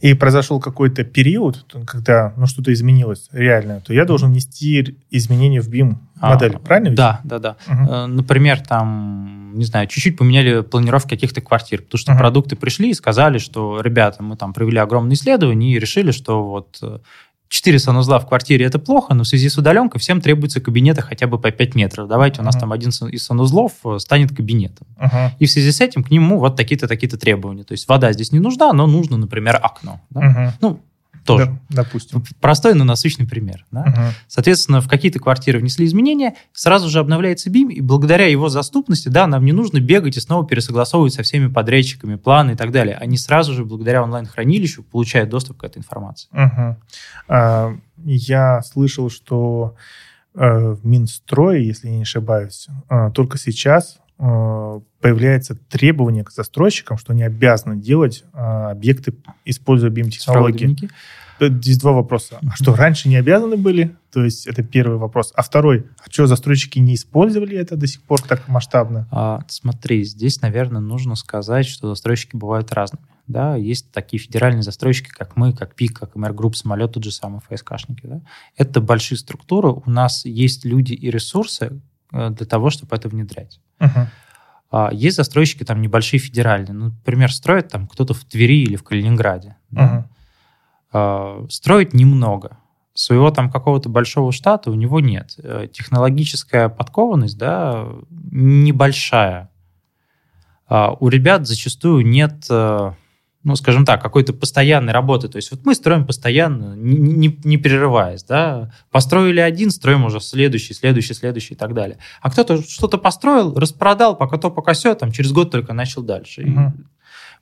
и произошел какой-то период, когда ну, что-то изменилось реально, то я должен внести изменения в BIM модель, а, правильно? Ведь? Да, да, да. Угу. Например, там, не знаю, чуть-чуть поменяли планировки каких-то квартир, потому что угу. продукты пришли и сказали, что, ребята, мы там провели огромные исследования и решили, что вот э, 4 санузла в квартире – это плохо, но в связи с удаленкой всем требуется кабинеты хотя бы по 5 метров. Давайте uh-huh. у нас там один из санузлов э, станет кабинетом. Uh-huh. И в связи с этим к нему вот такие-то, такие-то требования. То есть вода здесь не нужна, но нужно, например, окно. Да? Uh-huh. Ну, тоже. Да, допустим. Простой, но насыщенный пример. Да? Угу. Соответственно, в какие-то квартиры внесли изменения, сразу же обновляется BIM, и благодаря его доступности, да, нам не нужно бегать и снова пересогласовывать со всеми подрядчиками планы и так далее. Они сразу же, благодаря онлайн-хранилищу, получают доступ к этой информации. Угу. А, я слышал, что э, в Минстрое, если я не ошибаюсь, э, только сейчас появляется требование к застройщикам, что они обязаны делать объекты, используя BIM-технологии. Здесь два вопроса. А что, раньше не обязаны были? То есть это первый вопрос. А второй, а что, застройщики не использовали это до сих пор так масштабно? А, смотри, здесь, наверное, нужно сказать, что застройщики бывают разными. Да, есть такие федеральные застройщики, как мы, как ПИК, как MR Group, самолет, тот же самый ФСКшники. Да? Это большие структуры. У нас есть люди и ресурсы э, для того, чтобы это внедрять. Uh-huh. Есть застройщики там небольшие федеральные. Ну, например, строят там кто-то в Твери или в Калининграде. Да? Uh-huh. Э, строить немного. Своего там какого-то большого штата у него нет. Э, технологическая подкованность, да, небольшая. А у ребят зачастую нет, э, ну, скажем так, какой-то постоянной работы. То есть вот мы строим постоянно, не, не, не прерываясь, да. Построили один, строим уже следующий, следующий, следующий и так далее. А кто-то что-то построил, распродал, пока то, пока все, там через год только начал дальше.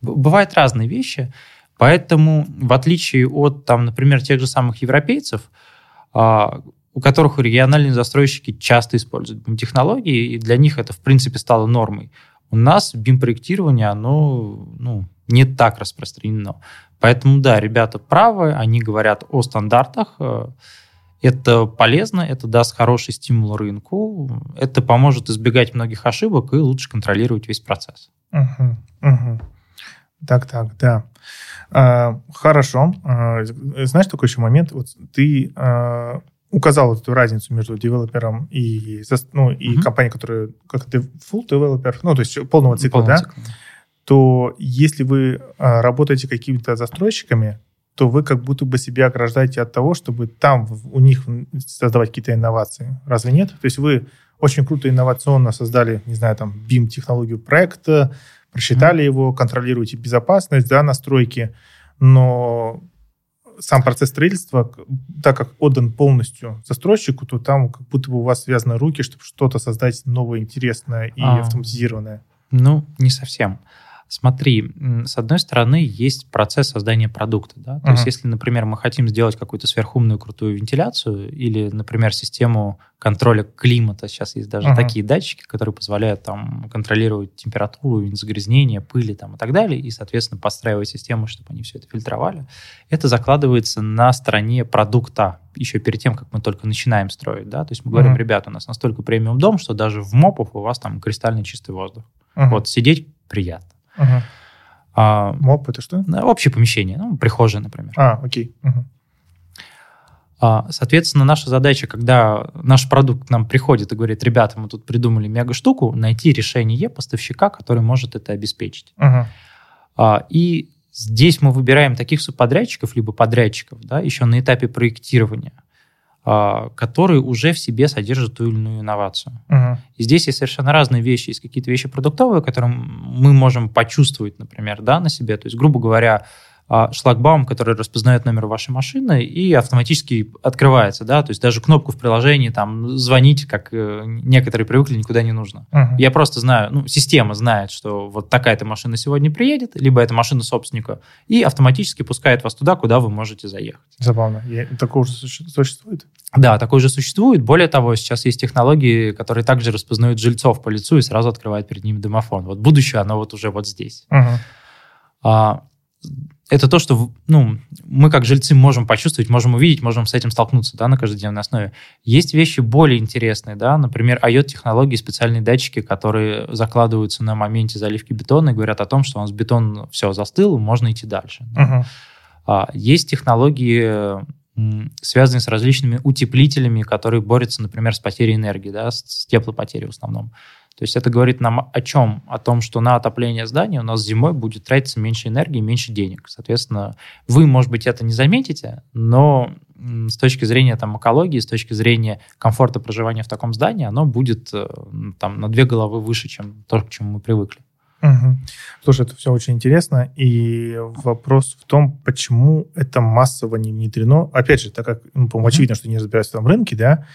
Угу. Бывают разные вещи. Поэтому, в отличие от, там, например, тех же самых европейцев, а, у которых региональные застройщики часто используют BIM-технологии, и для них это, в принципе, стало нормой. У нас BIM-проектирование, оно ну, не так распространено. Поэтому, да, ребята правы, они говорят о стандартах, э, Это полезно, это даст хороший стимул рынку, это поможет избегать многих ошибок и лучше контролировать весь процесс. Угу, угу. Так, так, да. А, хорошо. А, знаешь, такой еще момент. Вот ты а, указал эту разницу между девелопером и, ну, и mm компанией, которая как ты full developer, ну, то есть полного цикла, полного да? Цикла. То если вы а, работаете какими-то застройщиками, то вы как будто бы себя ограждаете от того, чтобы там у них создавать какие-то инновации. Разве нет? То есть вы очень круто инновационно создали, не знаю, там, BIM-технологию проекта, просчитали mm-hmm. его, контролируете безопасность, да, настройки, но сам процесс строительства, так как отдан полностью застройщику, то там как будто бы у вас связаны руки, чтобы что-то создать новое, интересное и а, автоматизированное. Ну, не совсем. Смотри, с одной стороны, есть процесс создания продукта. Да? То uh-huh. есть, если, например, мы хотим сделать какую-то сверхумную крутую вентиляцию или, например, систему контроля климата, сейчас есть даже uh-huh. такие датчики, которые позволяют там контролировать температуру, загрязнение, пыли там, и так далее, и, соответственно, подстраивать систему, чтобы они все это фильтровали. Это закладывается на стороне продукта, еще перед тем, как мы только начинаем строить. Да? То есть мы говорим, uh-huh. ребята, у нас настолько премиум дом, что даже в МОПах у вас там кристально чистый воздух. Uh-huh. Вот сидеть приятно. Угу. А, МОП это что? Общее помещение, ну, прихожая, например. А, окей. Угу. А, соответственно, наша задача, когда наш продукт к нам приходит и говорит, ребята, мы тут придумали мега штуку, найти решение поставщика, который может это обеспечить. Угу. А, и здесь мы выбираем таких субподрядчиков, либо подрядчиков, да, еще на этапе проектирования. А, который уже в себе содержит ту или иную инновацию. Uh-huh. И здесь есть совершенно разные вещи. Есть какие-то вещи продуктовые, которые мы можем почувствовать, например, да, на себе. То есть, грубо говоря, шлагбаум, который распознает номер вашей машины и автоматически открывается, да, то есть даже кнопку в приложении там звонить, как э, некоторые привыкли, никуда не нужно. Uh-huh. Я просто знаю, ну, система знает, что вот такая-то машина сегодня приедет, либо это машина собственника, и автоматически пускает вас туда, куда вы можете заехать. Забавно. Я, такое уже существует? Да, такое уже существует. Более того, сейчас есть технологии, которые также распознают жильцов по лицу и сразу открывают перед ними домофон. Вот будущее, оно вот уже вот здесь. Uh-huh. А, это то, что ну, мы как жильцы можем почувствовать, можем увидеть, можем с этим столкнуться да, на каждодневной основе. Есть вещи более интересные, да, например, IoT-технологии, специальные датчики, которые закладываются на моменте заливки бетона и говорят о том, что у нас бетон все застыл, можно идти дальше. Uh-huh. Есть технологии, связанные с различными утеплителями, которые борются, например, с потерей энергии, да, с теплопотерей в основном. То есть это говорит нам о чем? О том, что на отопление здания у нас зимой будет тратиться меньше энергии, меньше денег. Соответственно, вы, может быть, это не заметите, но с точки зрения там, экологии, с точки зрения комфорта проживания в таком здании, оно будет э, там, на две головы выше, чем то, к чему мы привыкли. Угу. Слушай, это все очень интересно. И вопрос в том, почему это массово не внедрено. Опять же, так как, ну, по-моему, очевидно, что не разбираюсь в этом рынке, да,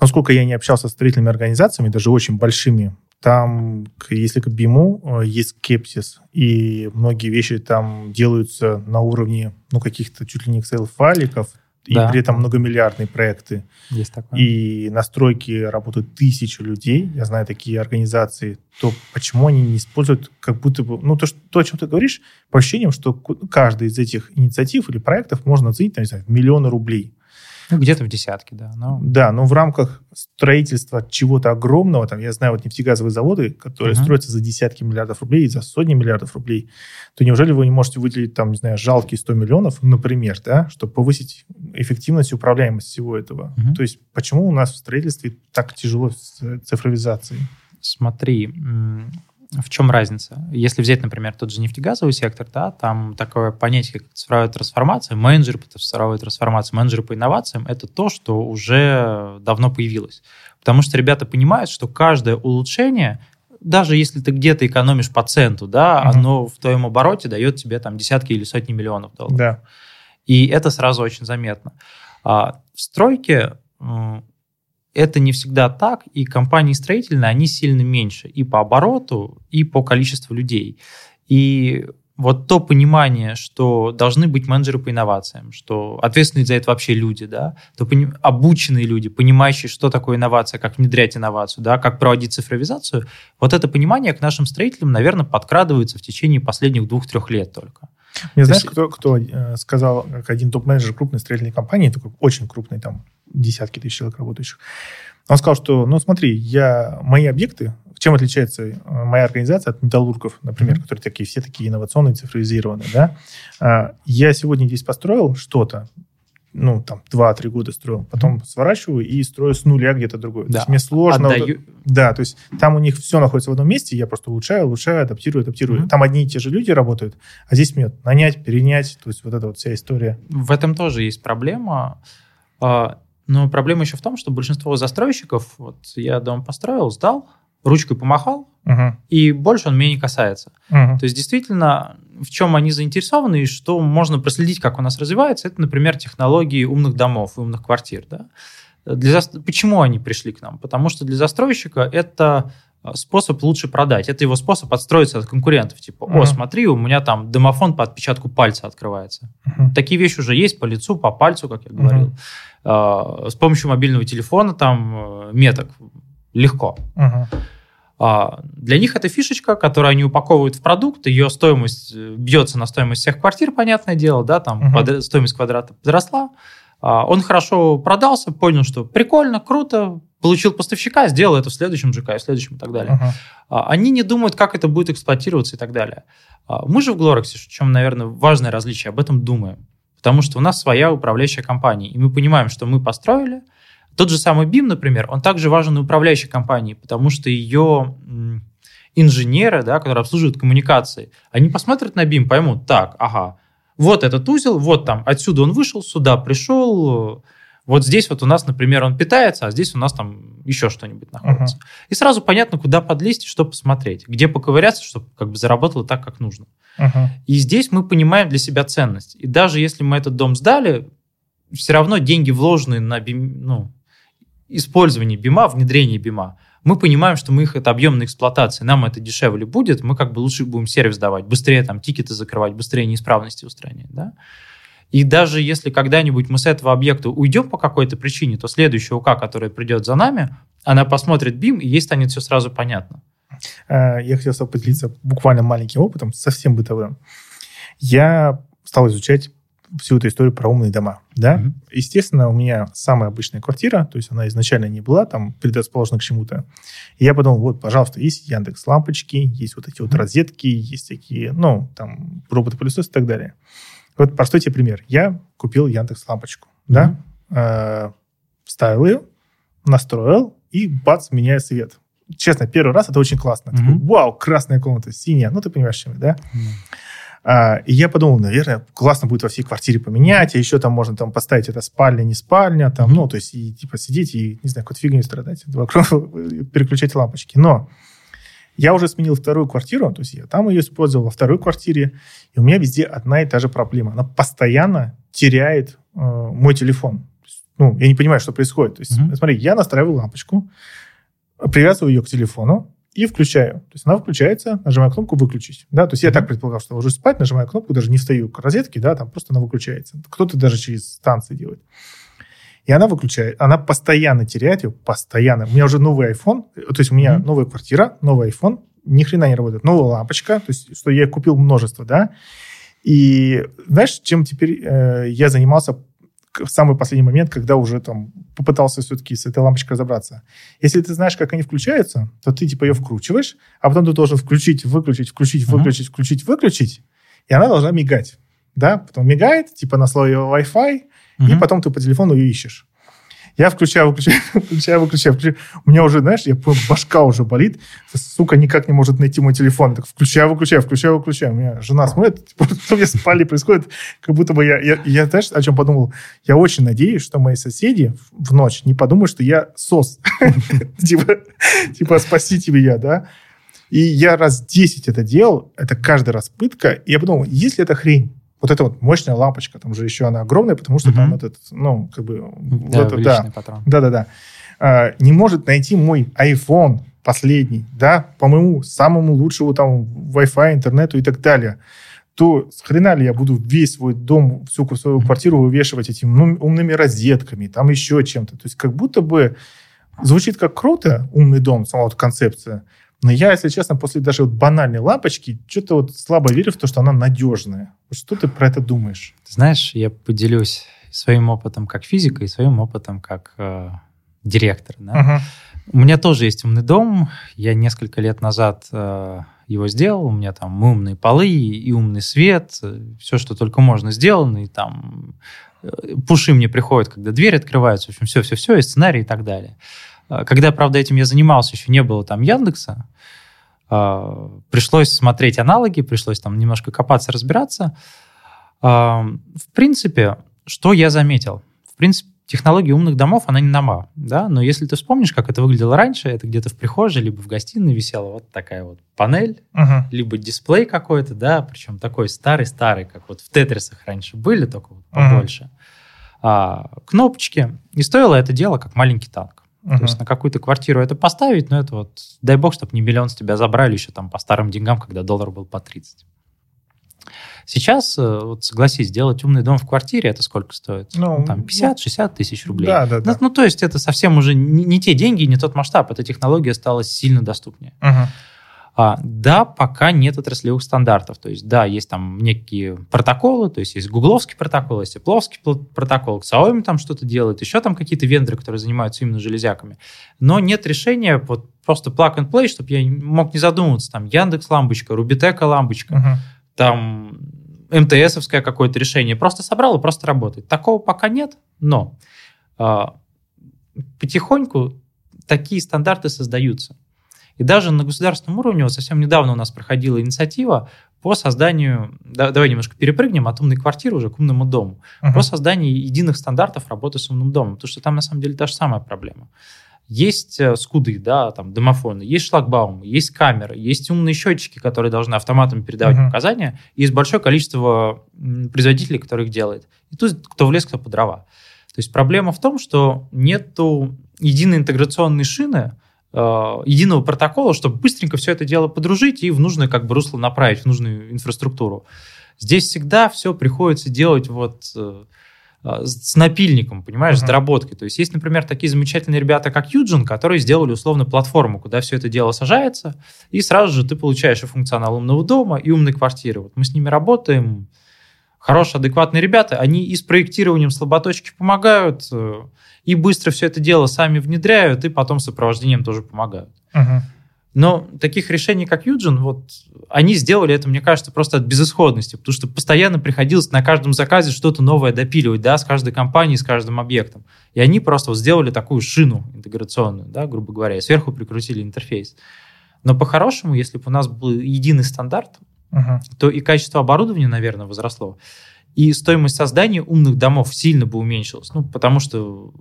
Насколько я не общался с строительными организациями, даже очень большими, там, если к БИМу э, есть скепсис, и многие вещи там делаются на уровне ну, каких-то чуть ли не Excel-файликов, и да. при этом многомиллиардные проекты. Есть такое. И настройки работают тысячи людей, я знаю такие организации, то почему они не используют как будто бы... Ну, то, что, то о чем ты говоришь, по ощущениям, что каждый из этих инициатив или проектов можно оценить, там, не знаю, миллионы рублей. Ну, где-то в десятке, да. Но... Да, но в рамках строительства чего-то огромного, там, я знаю, вот нефтегазовые заводы, которые uh-huh. строятся за десятки миллиардов рублей, за сотни миллиардов рублей, то неужели вы не можете выделить, там, не знаю, жалкие 100 миллионов, например, да, чтобы повысить эффективность и управляемость всего этого? Uh-huh. То есть почему у нас в строительстве так тяжело с цифровизацией? Смотри, в чем разница? Если взять, например, тот же нефтегазовый сектор, да, там такое понятие, как цифровая трансформация, менеджер по цифровой трансформации, менеджер по инновациям, это то, что уже давно появилось. Потому что ребята понимают, что каждое улучшение, даже если ты где-то экономишь по центу, да, угу. оно в твоем обороте дает тебе там десятки или сотни миллионов долларов. Да. И это сразу очень заметно. А в стройке это не всегда так, и компании строительные, они сильно меньше и по обороту, и по количеству людей. И вот то понимание, что должны быть менеджеры по инновациям, что ответственные за это вообще люди, да, то пони- обученные люди, понимающие, что такое инновация, как внедрять инновацию, да, как проводить цифровизацию, вот это понимание к нашим строителям, наверное, подкрадывается в течение последних двух-трех лет только. Мне знаешь, есть... кто, кто э, сказал, как один топ-менеджер крупной строительной компании, такой очень крупный, там, десятки тысяч человек работающих. Он сказал, что, ну, смотри, я, мои объекты, чем отличается э, моя организация от металлургов, например, mm-hmm. которые такие, все такие инновационные, цифровизированные, да? А, я сегодня здесь построил что-то, ну, там, 2-3 года строил, потом сворачиваю и строю с нуля где-то другое. Да. То есть мне сложно... Отдаю... Да, то есть там у них все находится в одном месте, я просто улучшаю, улучшаю, адаптирую, адаптирую. Mm-hmm. Там одни и те же люди работают, а здесь мне нанять, перенять, то есть вот эта вот вся история. В этом тоже есть проблема. А, но проблема еще в том, что большинство застройщиков, вот я дом построил, сдал, ручкой помахал, uh-huh. и больше он меня не касается. Uh-huh. То есть действительно, в чем они заинтересованы и что можно проследить, как у нас развивается, это, например, технологии умных домов и умных квартир. Да? Для за... Почему они пришли к нам? Потому что для застройщика это а, способ лучше продать. Это его способ отстроиться от конкурентов. Типа, о, uh-huh. смотри, у меня там домофон по отпечатку пальца открывается. Uh-huh. Такие вещи уже есть по лицу, по пальцу, как я говорил. Uh-huh. С помощью мобильного телефона там э, меток легко. Uh-huh. Для них это фишечка, которую они упаковывают в продукт, ее стоимость э, бьется на стоимость всех квартир, понятное дело, да, там uh-huh. стоимость квадрата подросла. А, он хорошо продался, понял, что прикольно, круто, получил поставщика, сделал это в следующем ЖК, в следующем и так далее. Uh-huh. Они не думают, как это будет эксплуатироваться и так далее. Мы же в Glorix, в чем, наверное, важное различие, об этом думаем. Потому что у нас своя управляющая компания, и мы понимаем, что мы построили – тот же самый BIM, например, он также важен и управляющей компании, потому что ее инженеры, да, которые обслуживают коммуникации, они посмотрят на BIM, поймут, так, ага, вот этот узел, вот там, отсюда он вышел, сюда пришел, вот здесь вот у нас, например, он питается, а здесь у нас там еще что-нибудь находится. Uh-huh. И сразу понятно, куда подлезть и что посмотреть, где поковыряться, чтобы как бы заработало так, как нужно. Uh-huh. И здесь мы понимаем для себя ценность. И даже если мы этот дом сдали, все равно деньги вложенные на ну, использовании бима, внедрении бима, мы понимаем, что мы их отобьем на эксплуатации, нам это дешевле будет, мы как бы лучше будем сервис давать, быстрее там тикеты закрывать, быстрее неисправности устранять, да. И даже если когда-нибудь мы с этого объекта уйдем по какой-то причине, то следующая УК, которая придет за нами, она посмотрит BIM, и ей станет все сразу понятно. Э, я хотел поделиться буквально маленьким опытом, совсем бытовым. Я стал изучать всю эту историю про умные дома, да. Mm-hmm. Естественно, у меня самая обычная квартира, то есть она изначально не была там предрасположена к чему-то. И я подумал, вот, пожалуйста, есть Яндекс лампочки, есть вот эти вот mm-hmm. розетки, есть такие, ну, там, роботы-пылесосы и так далее. Вот простой тебе пример. Я купил Яндекс лампочку, mm-hmm. да, э, вставил ее, настроил, и бац, меняет свет. Честно, первый раз это очень классно. Mm-hmm. Такой, Вау, красная комната, синяя. Ну, ты понимаешь, чем, да? Mm-hmm. А, и я подумал, наверное, классно будет во всей квартире поменять, а еще там можно там поставить это спальня, не спальня, там, ну, то есть и типа сидеть и, не знаю, какой-то фигней страдать, вокруг переключать лампочки. Но я уже сменил вторую квартиру, то есть я там ее использовал во второй квартире, и у меня везде одна и та же проблема. Она постоянно теряет э, мой телефон. Ну, я не понимаю, что происходит. То есть, mm-hmm. смотри, я настраиваю лампочку, привязываю ее к телефону, и включаю. То есть она включается, нажимаю кнопку «выключить». Да? То есть я так предполагал, что ложусь спать, нажимаю кнопку, даже не встаю к розетке, да, там просто она выключается. Кто-то даже через станции делает. И она выключает, она постоянно теряет ее, постоянно. У меня уже новый iPhone, то есть у меня mm-hmm. новая квартира, новый iPhone, ни хрена не работает. Новая лампочка, то есть что я купил множество, да. И знаешь, чем теперь э, я занимался в самый последний момент, когда уже там попытался все-таки с этой лампочкой разобраться. Если ты знаешь, как они включаются, то ты типа ее вкручиваешь, а потом ты должен включить, выключить, включить, uh-huh. выключить, включить, выключить, и она должна мигать. Да, потом мигает, типа на слое Wi-Fi, uh-huh. и потом ты по телефону ее ищешь. Я включаю, выключаю, включаю, выключаю, включаю. У меня уже, знаешь, я башка уже болит. Сука никак не может найти мой телефон. Так включаю, выключаю, включаю, выключаю. У меня жена смотрит, типа, что мне спали происходит, как будто бы я, я, я, знаешь, о чем подумал? Я очень надеюсь, что мои соседи в ночь не подумают, что я сос. Типа, типа, спасите меня, да? И я раз 10 это делал, это каждый раз пытка. И я подумал, если это хрень, вот эта вот мощная лампочка, там же еще она огромная, потому что угу. там этот, ну, как бы... Да, вот, да, патрон. да, да, да. А, не может найти мой iPhone последний, да, по моему самому лучшему там Wi-Fi, интернету и так далее, то хрена ли я буду весь свой дом, всю свою квартиру вывешивать этими умными розетками, там еще чем-то. То есть как будто бы звучит как круто, умный дом, сама вот концепция, но я, если честно, после даже вот банальной лампочки, что-то вот слабо верю в то, что она надежная. Что ты про это думаешь? Ты знаешь, я поделюсь своим опытом как физика, и своим опытом как э, директор. Да? Uh-huh. У меня тоже есть умный дом. Я несколько лет назад э, его сделал. У меня там умные полы и умный свет. Все, что только можно, сделано. И там э, пуши мне приходят, когда дверь открывается. В общем, все-все-все, и сценарий и так далее. Э, когда, правда, этим я занимался, еще не было там Яндекса. Э, пришлось смотреть аналоги, пришлось там немножко копаться, разбираться. Э, в принципе, что я заметил? В принципе, технология умных домов, она не нова, да, но если ты вспомнишь, как это выглядело раньше, это где-то в прихожей, либо в гостиной висела вот такая вот панель, uh-huh. либо дисплей какой-то, да, причем такой старый-старый, как вот в Тетрисах раньше были, только вот побольше. Uh-huh. А, кнопочки. И стоило это дело как маленький танк. Uh-huh. То есть на какую-то квартиру это поставить, но это вот, дай бог, чтобы не миллион с тебя забрали еще там по старым деньгам, когда доллар был по 30. Сейчас, э, вот согласись, сделать умный дом в квартире, это сколько стоит? Ну, там 50-60 тысяч рублей. Да, да, да. Ну, ну, то есть это совсем уже не, не те деньги, не тот масштаб. Эта технология стала сильно доступнее. Угу. А, да, пока нет отраслевых стандартов. То есть, да, есть там некие протоколы, то есть есть гугловский протокол, есть Apple'овский протокол, Xiaomi там что-то делает, еще там какие-то вендоры, которые занимаются именно железяками. Но нет решения вот просто plug and play, чтобы я мог не задумываться, там Яндекс лампочка, Рубитека лампочка, угу. там МТСовское какое-то решение. Просто собрал и просто работает. Такого пока нет, но э, потихоньку такие стандарты создаются. И даже на государственном уровне, вот совсем недавно у нас проходила инициатива по созданию, да, давай немножко перепрыгнем от умной квартиры уже к умному дому, uh-huh. по созданию единых стандартов работы с умным домом, потому что там на самом деле та же самая проблема. Есть э, скуды, да, там домофоны, есть шлагбаумы, есть камеры, есть умные счетчики, которые должны автоматом передавать uh-huh. показания, и есть большое количество производителей, которые их делают. И тут кто влез, кто по дрова. То есть проблема в том, что нету единой интеграционной шины, единого протокола, чтобы быстренько все это дело подружить и в нужное как бы русло направить, в нужную инфраструктуру. Здесь всегда все приходится делать вот э, а, с напильником, понимаешь, uh-huh. с доработкой. То есть есть, например, такие замечательные ребята, как Юджин, которые сделали условно платформу, куда все это дело сажается, и сразу же ты получаешь и функционал умного дома, и умной квартиры. Вот мы с ними работаем, хорошие, адекватные ребята, они и с проектированием слаботочки помогают, э, и быстро все это дело сами внедряют, и потом сопровождением тоже помогают. Uh-huh. Но таких решений, как Юджин, вот они сделали это, мне кажется, просто от безысходности, потому что постоянно приходилось на каждом заказе что-то новое допиливать, да, с каждой компанией, с каждым объектом. И они просто вот сделали такую шину интеграционную, да, грубо говоря, и сверху прикрутили интерфейс. Но по-хорошему, если бы у нас был единый стандарт, uh-huh. то и качество оборудования, наверное, возросло, и стоимость создания умных домов сильно бы уменьшилась. Ну, потому что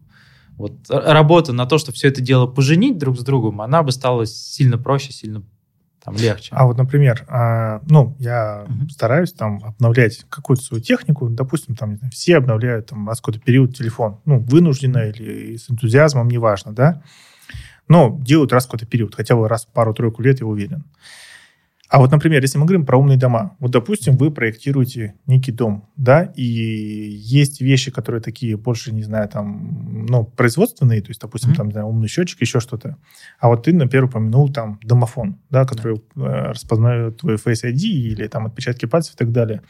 вот работа на то, чтобы все это дело поженить друг с другом, она бы стала сильно проще, сильно там легче. А вот, например, а, ну, я угу. стараюсь там обновлять какую-то свою технику, допустим, там знаю, все обновляют там раз какой-то период телефон, ну, вынужденно или с энтузиазмом, неважно, да, но делают раз какой-то период, хотя бы раз пару-тройку лет, я уверен. А вот, например, если мы говорим про умные дома, вот, допустим, вы проектируете некий дом, да, и есть вещи, которые такие больше, не знаю, там, ну, производственные, то есть, допустим, mm-hmm. там, знаю, умный счетчик, еще что-то. А вот ты, например, упомянул там домофон, да, который mm-hmm. распознает твой Face ID или там отпечатки пальцев и так далее.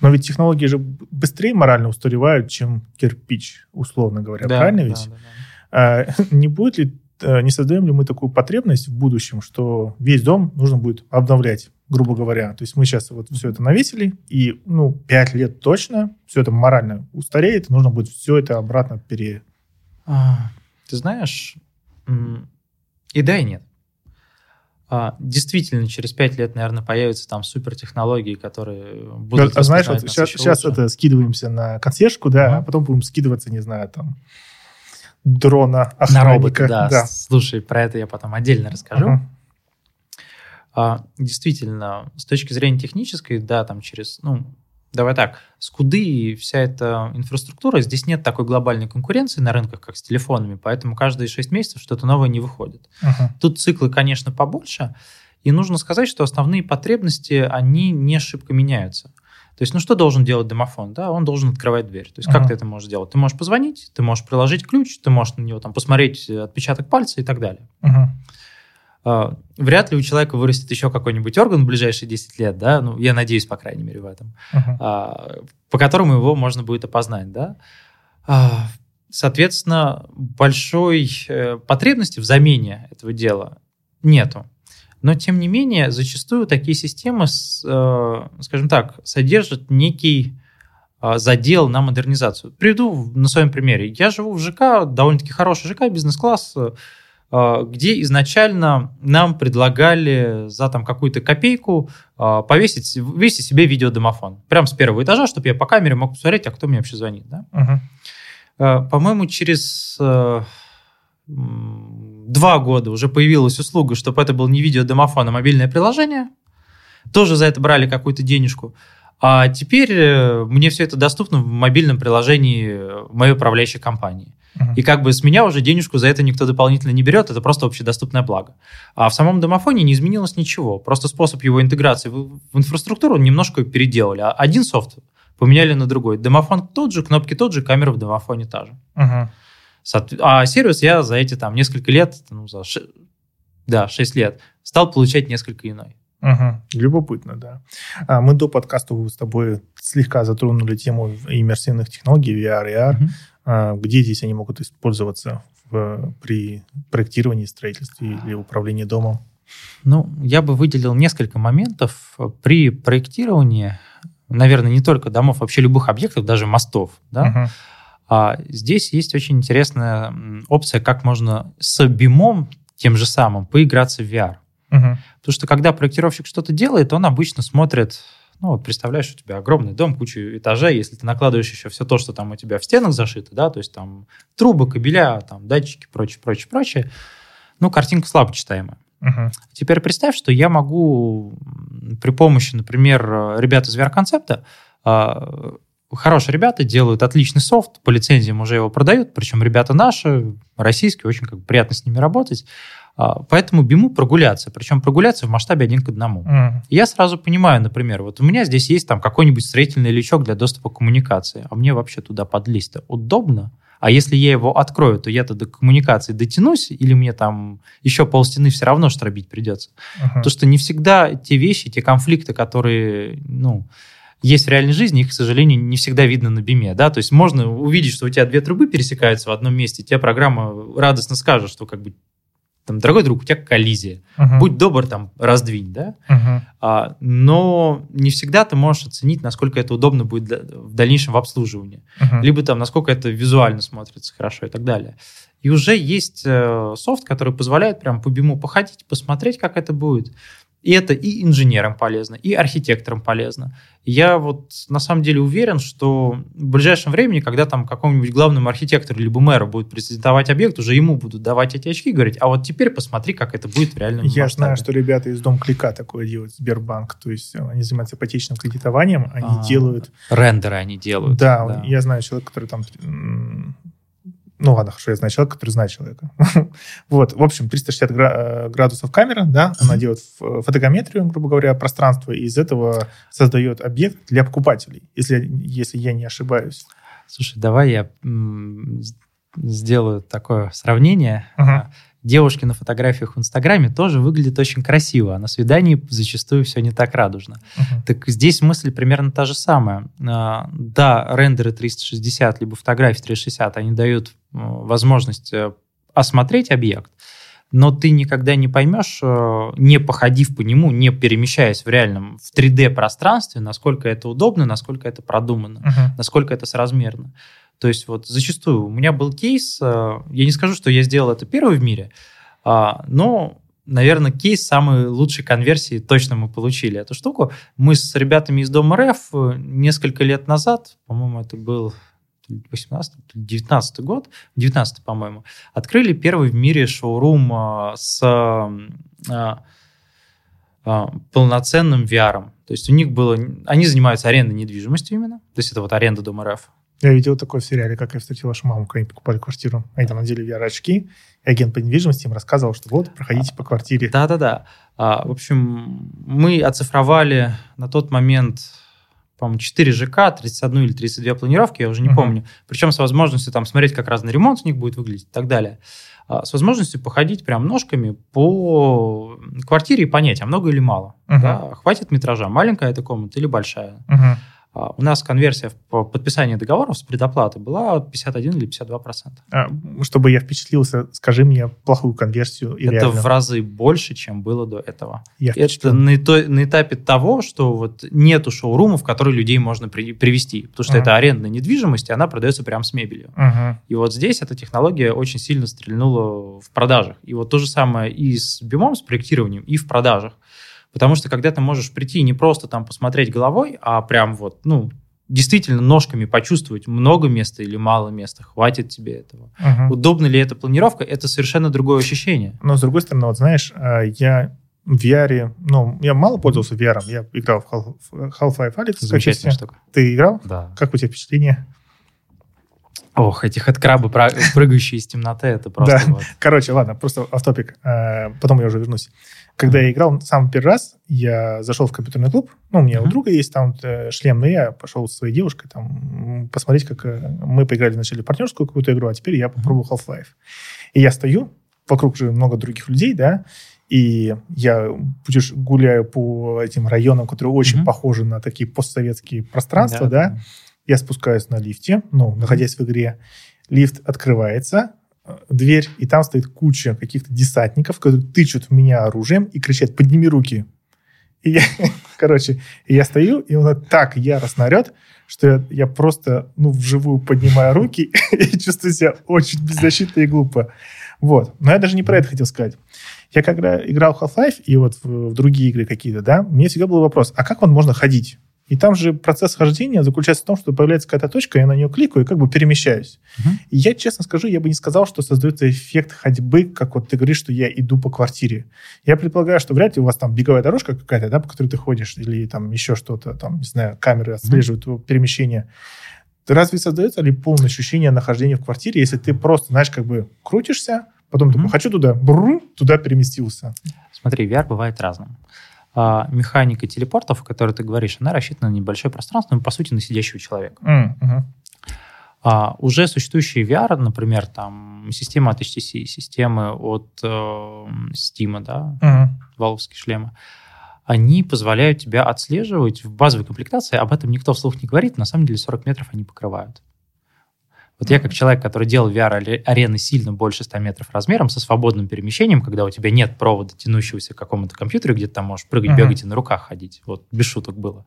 Но ведь технологии же быстрее морально устаревают, чем кирпич, условно говоря, да, правильно ведь? Да, да, да. А, не будет ли не создаем ли мы такую потребность в будущем, что весь дом нужно будет обновлять, грубо говоря. То есть мы сейчас вот все это навесили, и, ну, 5 лет точно все это морально устареет, нужно будет все это обратно пере... А, ты знаешь, и да, и нет. А, действительно, через 5 лет, наверное, появятся там супертехнологии, которые будут... А знаешь, вот сейчас, сейчас это скидываемся на консьержку, да, mm-hmm. а потом будем скидываться, не знаю, там дрона охранника. На робота, да. да. Слушай, про это я потом отдельно расскажу. Uh-huh. А, действительно, с точки зрения технической, да, там через, ну, давай так, скуды и вся эта инфраструктура, здесь нет такой глобальной конкуренции на рынках, как с телефонами, поэтому каждые 6 месяцев что-то новое не выходит. Uh-huh. Тут циклы, конечно, побольше, и нужно сказать, что основные потребности, они не шибко меняются. То есть, ну что должен делать домофон? Да, он должен открывать дверь. То есть, uh-huh. как ты это можешь делать? Ты можешь позвонить, ты можешь приложить ключ, ты можешь на него там посмотреть отпечаток пальца и так далее. Uh-huh. Uh, вряд ли у человека вырастет еще какой-нибудь орган в ближайшие 10 лет, да, ну, я надеюсь, по крайней мере, в этом, uh-huh. uh, по которому его можно будет опознать, да. А, соответственно, большой э, потребности в замене этого дела нету. Но, тем не менее, зачастую такие системы, э, скажем так, содержат некий а, задел на модернизацию. Приведу на своем примере. Я живу в ЖК, довольно-таки хороший ЖК, бизнес-класс, э, где изначально нам предлагали за там какую-то копейку э, повесить, вывесить себе видеодомофон. Прямо с первого этажа, чтобы я по камере мог посмотреть, а кто мне вообще звонит. Да? Uh-huh. По-моему, через два года уже появилась услуга, чтобы это был не видеодомофон, а мобильное приложение. Тоже за это брали какую-то денежку. А теперь э, мне все это доступно в мобильном приложении моей управляющей компании. Uh-huh. И как бы с меня уже денежку за это никто дополнительно не берет, это просто общедоступное благо. А в самом домофоне не изменилось ничего. Просто способ его интеграции в, в инфраструктуру немножко переделали. А один софт поменяли на другой. Домофон тот же, кнопки тот же, камера в домофоне та же. Uh-huh. А сервис я за эти там несколько лет, ну, за 6, да, 6 лет, стал получать несколько иной. Угу. Любопытно, да. А мы до подкаста с тобой слегка затронули тему иммерсивных технологий, VR, AR. Угу. А, где здесь они могут использоваться в, при проектировании, строительстве или управлении домом? Ну, я бы выделил несколько моментов при проектировании, наверное, не только домов, вообще любых объектов, даже мостов, да, угу. А здесь есть очень интересная опция, как можно с бимом тем же самым поиграться в VR. Угу. Потому что когда проектировщик что-то делает, он обычно смотрит, ну вот представляешь, у тебя огромный дом, куча этажей, если ты накладываешь еще все то, что там у тебя в стенах зашито, да, то есть там трубы, кабеля, там датчики, прочее, прочее, прочее, ну, картинка слабо читаемая. Угу. Теперь представь, что я могу при помощи, например, ребят из VR-концепта а, хорошие ребята делают отличный софт, по лицензиям уже его продают, причем ребята наши, российские, очень как бы приятно с ними работать. А, поэтому биму прогуляться, причем прогуляться в масштабе один к одному. Mm. Я сразу понимаю, например, вот у меня здесь есть там какой-нибудь строительный лючок для доступа к коммуникации, а мне вообще туда подлезть-то удобно? А если я его открою, то я-то до коммуникации дотянусь, или мне там еще полстены все равно штробить придется? Uh-huh. То, что не всегда те вещи, те конфликты, которые, ну, есть в реальной жизни, их, к сожалению, не всегда видно на биме, да, то есть можно увидеть, что у тебя две трубы пересекаются в одном месте, тебе программа радостно скажет, что как бы там, дорогой друг, у тебя коллизия, uh-huh. будь добр, там, раздвинь, да, uh-huh. а, но не всегда ты можешь оценить, насколько это удобно будет для, в дальнейшем в обслуживании, uh-huh. либо там, насколько это визуально смотрится хорошо и так далее. И уже есть э, софт, который позволяет прям по биму походить, посмотреть, как это будет. И это и инженерам полезно, и архитекторам полезно. Я вот на самом деле уверен, что в ближайшем времени, когда там какому-нибудь главному архитектору либо мэру будет презентовать объект, уже ему будут давать эти очки и говорить, а вот теперь посмотри, как это будет в реальном Я масштабе. знаю, что ребята из Дом Клика такое делают, Сбербанк, то есть они занимаются ипотечным кредитованием, они а, делают... Рендеры они делают. Да, да, я знаю человека, который там ну ладно, хорошо, я знаю человека, который знает человека. вот, в общем, 360 э, градусов камера, да, она делает фотограмметрию, грубо говоря, пространства, и из этого создает объект для покупателей, если, если я не ошибаюсь. Слушай, давай я сделаю такое сравнение. Uh-huh девушки на фотографиях в Инстаграме тоже выглядят очень красиво, а на свидании зачастую все не так радужно. Uh-huh. Так здесь мысль примерно та же самая. А, да, рендеры 360, либо фотографии 360, они дают возможность э, осмотреть объект, но ты никогда не поймешь, э, не походив по нему, не перемещаясь в реальном, в 3D-пространстве, насколько это удобно, насколько это продумано, uh-huh. насколько это соразмерно. То есть вот зачастую у меня был кейс, э, я не скажу, что я сделал это первый в мире, а, но, наверное, кейс самой лучшей конверсии точно мы получили эту штуку. Мы с ребятами из Дома РФ э, несколько лет назад, по-моему, это был 18 19 год, 19 по-моему, открыли первый в мире шоурум э, с полноценным VR. То есть у них было... Они занимаются арендой недвижимости именно. То есть это вот аренда Дома РФ. Я видел такое в сериале, как я встретил вашу маму, когда они покупали квартиру. Они там надели VR-очки, и агент по недвижимости им рассказывал, что вот, проходите по квартире. Да-да-да. А, в общем, мы оцифровали на тот момент, по-моему, 4 ЖК, 31 или 32 планировки, я уже не uh-huh. помню. Причем с возможностью там смотреть, как разный ремонт у них будет выглядеть и так далее. А, с возможностью походить прям ножками по квартире и понять, а много или мало. Uh-huh. Да? Хватит метража, маленькая эта комната или большая. Uh-huh у нас конверсия по подписанию договоров с предоплатой была 51 или 52 процента. А, чтобы я впечатлился, скажи мне плохую конверсию. И Это реально. в разы больше, чем было до этого. Я Это на, то, на этапе того, что вот нету шоурумов, в которые людей можно при, привести, потому что uh-huh. это арендная недвижимость, и она продается прямо с мебелью. Uh-huh. И вот здесь эта технология очень сильно стрельнула в продажах. И вот то же самое и с бимом, с проектированием, и в продажах. Потому что когда ты можешь прийти не просто там посмотреть головой, а прям вот, ну, действительно ножками почувствовать, много места или мало места, хватит тебе этого. Угу. Удобна ли эта планировка, это совершенно другое ощущение. Но, с другой стороны, вот знаешь, а, я в VR, ну, я мало пользовался VR, я играл в Half-Life Alyx. Замечательная штука. Ты играл? Да. Как у тебя впечатление? Ох, эти хэдкрабы, прыгающие из темноты, это просто... Да. Вот. Короче, ладно, просто автопик. А, потом я уже вернусь. Когда я играл сам первый раз, я зашел в компьютерный клуб. Ну, у меня у друга есть там э, шлем, но я пошел со своей девушкой там посмотреть, как э, мы поиграли вначале партнерскую какую-то игру, а теперь я попробовал Half-Life. И я стою, вокруг же много других людей, да, и я путеш... гуляю по этим районам, которые очень mm-hmm. похожи на такие постсоветские пространства, да. да. Я спускаюсь на лифте, ну, находясь в игре. Лифт открывается, дверь, и там стоит куча каких-то десантников, которые тычут в меня оружием и кричат «подними руки». И я, короче, я стою, и он так яростно орет, что я, я просто, ну, вживую поднимаю руки и чувствую себя очень беззащитно и глупо. Вот. Но я даже не про это хотел сказать. Я когда играл в Half-Life и вот в, в другие игры какие-то, да, мне всегда был вопрос, а как вот можно ходить? И там же процесс хождения заключается в том, что появляется какая-то точка, я на нее кликаю и как бы перемещаюсь. Uh-huh. И я, честно скажу, я бы не сказал, что создается эффект ходьбы, как вот ты говоришь, что я иду по квартире. Я предполагаю, что вряд ли у вас там беговая дорожка какая-то, да, по которой ты ходишь, или там еще что-то, там, не знаю, камеры отслеживают uh-huh. перемещение. Разве создается ли полное ощущение нахождения в квартире, если ты просто, знаешь, как бы крутишься, потом mm-hmm. такой, хочу туда, бру, туда переместился? Смотри, VR бывает разным а, механика телепортов, о которой ты говоришь, она рассчитана на небольшое пространство, но, по сути, на сидящего человека. Mm-hmm. А, уже существующие VR, например, там, системы от HTC, системы от э, Steam, да, mm-hmm. валовские шлемы, они позволяют тебя отслеживать в базовой комплектации, об этом никто вслух не говорит, на самом деле 40 метров они покрывают. Вот я как человек, который делал VR-арены сильно больше 100 метров размером, со свободным перемещением, когда у тебя нет провода, тянущегося к какому-то компьютеру, где ты там можешь прыгать, uh-huh. бегать и на руках ходить. Вот без шуток было.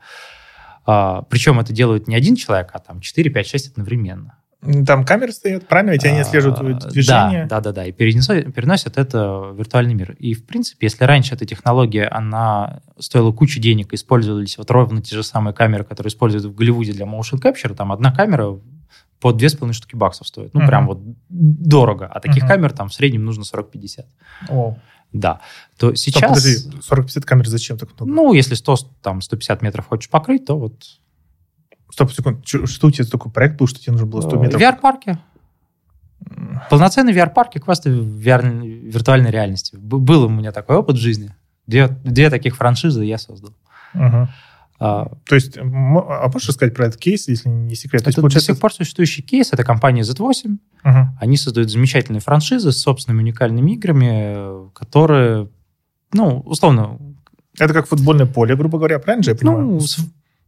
А, причем это делают не один человек, а там 4, 5, 6 одновременно. Там камеры стоят, правильно? Ведь они а, отслеживают движение. Да, да, да, да. И переносят, переносят это в виртуальный мир. И, в принципе, если раньше эта технология, она стоила кучу денег, использовались вот ровно те же самые камеры, которые используют в Голливуде для motion capture, там одна камера по две с половиной штуки баксов стоит. Ну, uh-huh. прям вот дорого. А таких uh-huh. камер там в среднем нужно 40-50. Oh. Да. То сейчас... Стоп, подожди, 40-50 камер зачем так много? Ну, если 100, там, 150 метров хочешь покрыть, то вот... Стоп, секунд. Что у тебя такой проект был, что тебе нужно было 100 э, метров? VR-парки. Полноценный VR-парки квесты в VR, виртуальной реальности. Был у меня такой опыт в жизни. Две, две таких франшизы я создал. Uh-huh. А, То есть, а можешь рассказать про этот кейс, если не секрет? Это получается... до сих пор существующий кейс. Это компания Z8. Uh-huh. Они создают замечательные франшизы с собственными уникальными играми, которые, ну, условно... Это как футбольное поле, грубо говоря, правильно же я понимаю? Ну,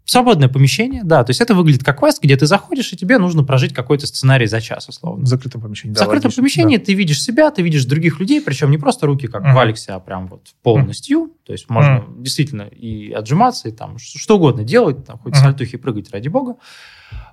Свободное помещение, да. То есть это выглядит как квест, где ты заходишь, и тебе нужно прожить какой-то сценарий за час, условно. В закрытом помещении. В закрытом логично, помещении да. ты видишь себя, ты видишь других людей, причем не просто руки, как uh-huh. в Алексе, а прям вот полностью. Uh-huh. То есть можно uh-huh. действительно и отжиматься, и там что угодно делать, там, хоть uh-huh. сальтухи прыгать, ради бога.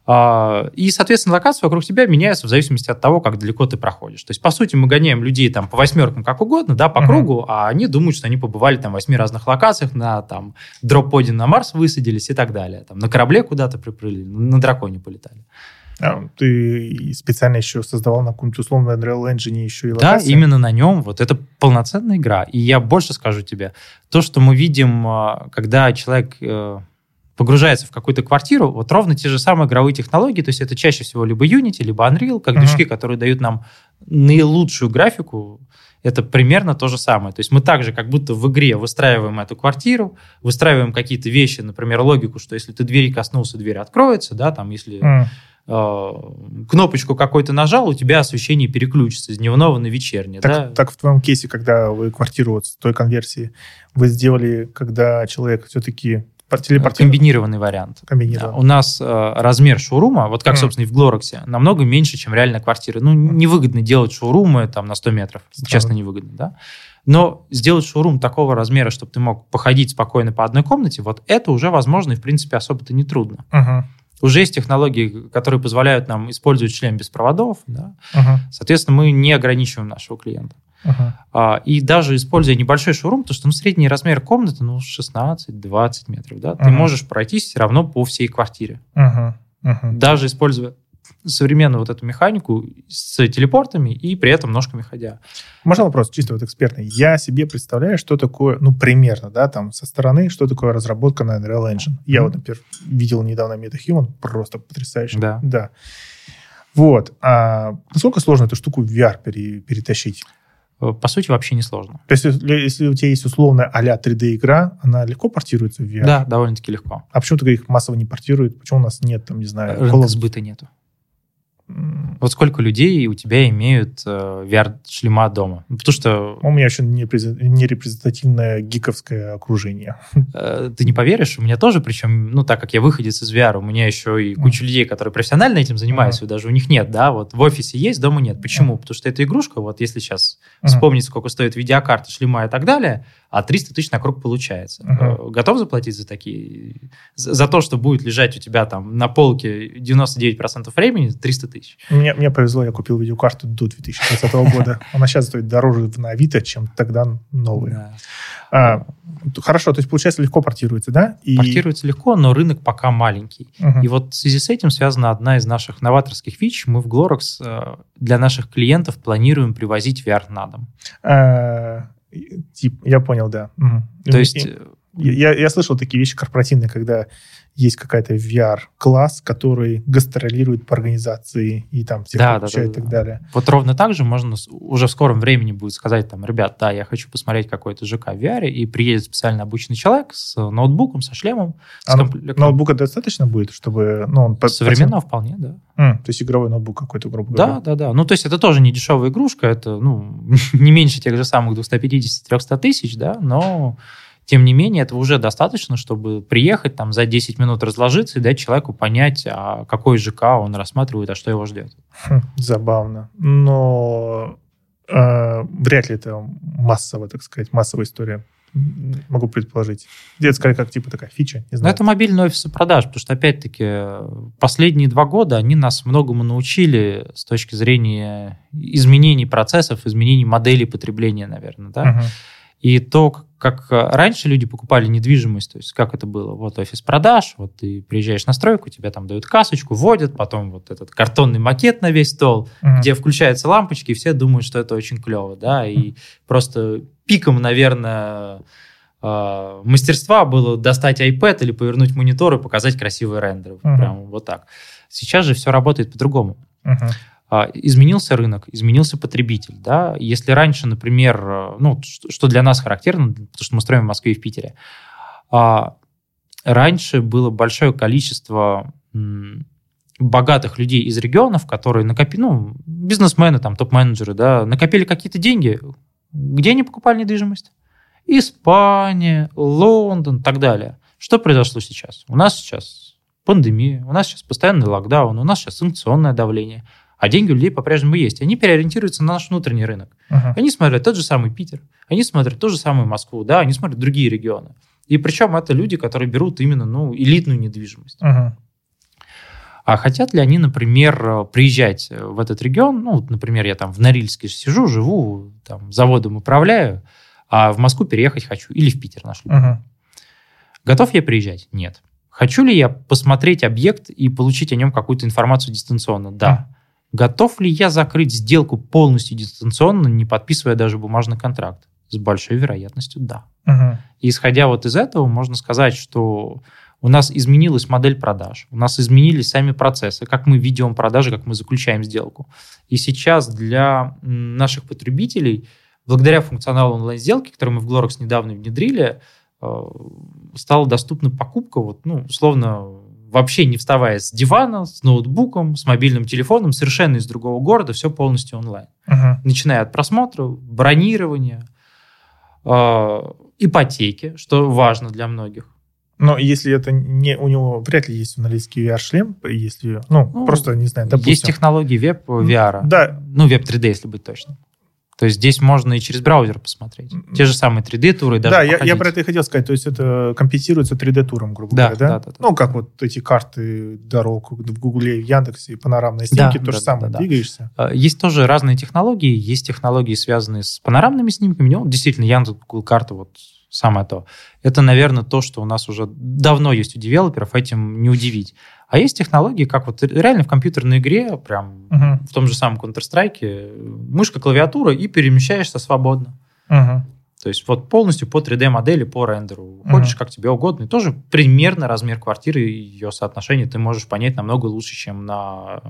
А, и, соответственно, локации вокруг тебя меняются в зависимости от того, как далеко ты проходишь. То есть, по сути, мы гоняем людей там по восьмеркам как угодно, да, по uh-huh. кругу, а они думают, что они побывали там в восьми разных локациях, на там дроп-поде на Марс высадились и так далее. Там на корабле куда-то приплыли, на драконе полетали. А, ты специально еще создавал на каком-нибудь условном Unreal Engine еще и локации? Да, именно на нем. Вот это полноценная игра. И я больше скажу тебе. То, что мы видим, а, когда человек э, погружается в какую-то квартиру, вот ровно те же самые игровые технологии, то есть это чаще всего либо Unity, либо Unreal, как uh-huh. движки, которые дают нам наилучшую графику, это примерно то же самое. То есть мы также как будто в игре выстраиваем эту квартиру, выстраиваем какие-то вещи, например, логику, что если ты двери коснулся, дверь откроется, да, там если э, кнопочку какой-то нажал, у тебя освещение переключится с дневного на вечернее. Так, да? так в твоем кейсе, когда вы квартиру вот с той конверсии вы сделали, когда человек все-таки комбинированный вариант. Комбинированный. У нас э, размер шоурума, вот как, mm. собственно, и в Глороксе, намного меньше, чем реальная квартира. Ну, невыгодно делать шоурумы там на 100 метров. Странно. Честно, невыгодно, да? Но сделать шоурум такого размера, чтобы ты мог походить спокойно по одной комнате, вот это уже возможно и, в принципе, особо-то не трудно. Uh-huh. Уже есть технологии, которые позволяют нам использовать член без проводов. Да? Uh-huh. Соответственно, мы не ограничиваем нашего клиента. Uh-huh. И даже используя небольшой шоурум, то что ну, средний размер комнаты ну, 16-20 метров, да, uh-huh. ты можешь пройтись все равно по всей квартире. Uh-huh. Uh-huh. Даже используя современную вот эту механику с телепортами и при этом ножками ходя. Можно вопрос чисто вот экспертный? Я себе представляю, что такое, ну, примерно, да, там, со стороны, что такое разработка на Unreal Engine. Я mm-hmm. вот, например, видел недавно MetaHuman, просто потрясающе. Да. Да. Вот. А насколько сложно эту штуку в VR пере, перетащить? Э, по сути, вообще не сложно. То есть, если, у тебя есть условная а-ля 3D-игра, она легко портируется в VR? Да, довольно-таки легко. А почему тогда их массово не портируют? Почему у нас нет, там, не знаю... Рынка Call сбыта нету. Вот сколько людей у тебя имеют э, VR-шлема дома? Потому что... У меня еще не, не репрезентативное гиковское окружение. Э, ты не поверишь, у меня тоже, причем, ну, так как я выходец из VR, у меня еще и куча mm. людей, которые профессионально этим занимаются, mm. даже у них нет, да, вот в офисе есть, дома нет. Почему? Mm. Потому что это игрушка, вот если сейчас вспомнить, сколько стоит видеокарта, шлема и так далее, а 300 тысяч на круг получается. Uh-huh. Готов заплатить за такие? За, за то, что будет лежать у тебя там на полке 99% времени 300 тысяч? Мне, мне повезло, я купил видеокарту до 2020 года. Она сейчас стоит дороже на Авито, чем тогда новые. А, хорошо, то есть, получается, легко портируется, да? И... Портируется легко, но рынок пока маленький. Uh-huh. И вот в связи с этим связана одна из наших новаторских фич. Мы в Glorox э, для наших клиентов планируем привозить VR на дом. А, Тип, я понял, да. Угу. То есть... Я, я слышал такие вещи корпоративные, когда есть какая-то VR-класс, который гастролирует по организации и там всех да, обучает да, да, и так да. далее. Вот ровно так же можно уже в скором времени будет сказать там, ребят, да, я хочу посмотреть какой-то ЖК в VR, и приедет специально обученный человек с ноутбуком, со шлемом. А с комплектом. ноутбука достаточно будет, чтобы... Ну, он Современного вполне, да. Mm, то есть игровой ноутбук какой-то, грубо говоря. Да, да, да. Ну, то есть это тоже не дешевая игрушка, это ну, не меньше тех же самых 250-300 тысяч, да, но тем не менее, этого уже достаточно, чтобы приехать там за 10 минут разложиться и дать человеку понять, а какой ЖК он рассматривает, а что его ждет. Хм, забавно. Но э, вряд ли это массовая, так сказать, массовая история могу предположить. Детская как типа такая фича, не знаю. Но это мобильные офисы продаж, потому что, опять-таки, последние два года они нас многому научили с точки зрения изменений процессов, изменений моделей потребления, наверное, да. Uh-huh. И то, как раньше люди покупали недвижимость, то есть как это было, вот офис продаж, вот ты приезжаешь на стройку, тебе там дают касочку, вводят, потом вот этот картонный макет на весь стол, uh-huh. где включаются лампочки, и все думают, что это очень клево, да, и uh-huh. просто пиком, наверное, э, мастерства было достать iPad или повернуть монитор и показать красивый рендер, uh-huh. прям вот так. Сейчас же все работает по-другому. Uh-huh. А, изменился рынок, изменился потребитель. Да? Если раньше, например, э, ну, что для нас характерно, потому что мы строим в Москве и в Питере, а, раньше было большое количество богатых людей из регионов, которые накопили, ну, бизнесмены, там, топ-менеджеры, да, накопили какие-то деньги. Где они покупали недвижимость? Испания, Лондон и так далее. Что произошло сейчас? У нас сейчас пандемия, у нас сейчас постоянный локдаун, у нас сейчас санкционное давление – а деньги у людей по-прежнему есть. Они переориентируются на наш внутренний рынок. Uh-huh. Они смотрят тот же самый Питер, они смотрят ту же самую Москву, да, они смотрят другие регионы. И причем это люди, которые берут именно ну, элитную недвижимость. Uh-huh. А хотят ли они, например, приезжать в этот регион? Ну, например, я там в Норильске сижу, живу, там, заводом управляю, а в Москву переехать хочу. Или в Питер наш любимый. Uh-huh. Готов я приезжать? Нет. Хочу ли я посмотреть объект и получить о нем какую-то информацию дистанционно? Да. Uh-huh. Готов ли я закрыть сделку полностью дистанционно, не подписывая даже бумажный контракт? С большой вероятностью да. Угу. И исходя вот из этого, можно сказать, что у нас изменилась модель продаж, у нас изменились сами процессы, как мы ведем продажи, как мы заключаем сделку. И сейчас для наших потребителей, благодаря функционалу онлайн-сделки, который мы в Glorox недавно внедрили, э, стала доступна покупка, вот, ну, условно, вообще не вставая с дивана, с ноутбуком, с мобильным телефоном, совершенно из другого города, все полностью онлайн. Uh-huh. Начиная от просмотра, бронирования, э, ипотеки, что важно для многих. Но если это не у него вряд ли есть аналитический VR-шлем, если, ну, ну, просто, не знаю, допустим. Есть технологии веб VR. Да. Ну, веб 3D, если быть точным. То есть здесь можно и через браузер посмотреть. Те же самые 3D-туры. Даже да, я, я про это и хотел сказать. То есть это компенсируется 3D-туром, грубо да, говоря, да? Да, да, да? Ну, как вот эти карты дорог в Гугле, в Яндексе, панорамные снимки, да, то да, же самое, да, двигаешься. А, есть тоже разные технологии. Есть технологии, связанные с панорамными снимками. Ну, действительно, Яндекс, Google карты, вот самое то. Это, наверное, то, что у нас уже давно есть у девелоперов, этим не удивить. А есть технологии, как вот реально в компьютерной игре, прям uh-huh. в том же самом Counter-Strike, мышка, клавиатура, и перемещаешься свободно. Uh-huh. То есть вот полностью по 3D-модели, по рендеру. Ходишь uh-huh. как тебе угодно. И тоже примерно размер квартиры и ее соотношение ты можешь понять намного лучше, чем на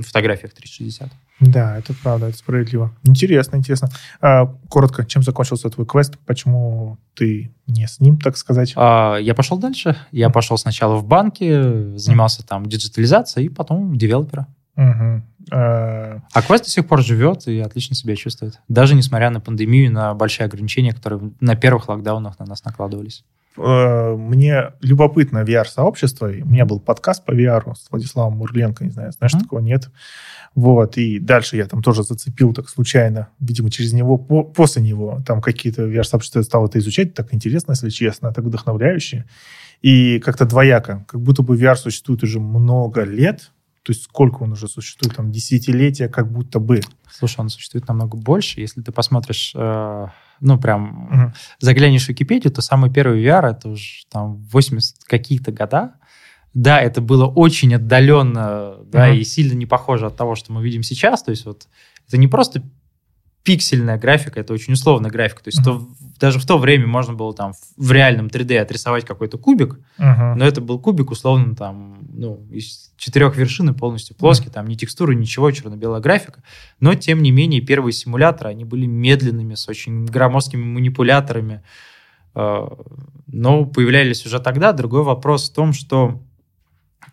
фотографиях 360. Да, это правда, это справедливо. Интересно, интересно. А, коротко, чем закончился твой квест? Почему ты не с ним, так сказать? А, я пошел дальше. Я пошел сначала в банке, занимался там диджитализацией, и потом девелопера. Угу. А квест до сих пор живет и отлично себя чувствует. Даже несмотря на пандемию, на большие ограничения, которые на первых локдаунах на нас накладывались. Э, мне любопытно VR-сообщество. У меня был подкаст по VR с Владиславом Мурленко, не знаю, знаешь, mm-hmm. такого нет. Вот, и дальше я там тоже зацепил так случайно, видимо, через него, по, после него, там какие-то VR-сообщества стал это изучать, так интересно, если честно, так вдохновляюще. И как-то двояко, как будто бы VR существует уже много лет, то есть сколько он уже существует, там, десятилетия как будто бы. Слушай, он существует намного больше. Если ты посмотришь, э, ну, прям угу. заглянешь в Википедию, то самый первый VR, это уже там 80 какие-то года. Да, это было очень отдаленно, да, угу. и сильно не похоже от того, что мы видим сейчас. То есть вот это не просто пиксельная графика, это очень условная графика. То есть uh-huh. то, даже в то время можно было там в реальном 3D отрисовать какой-то кубик, uh-huh. но это был кубик условно там, ну, из четырех вершин и полностью плоский, uh-huh. там ни текстуры, ничего, черно-белая графика. Но, тем не менее, первые симуляторы, они были медленными, с очень громоздкими манипуляторами. Э, но появлялись уже тогда. Другой вопрос в том, что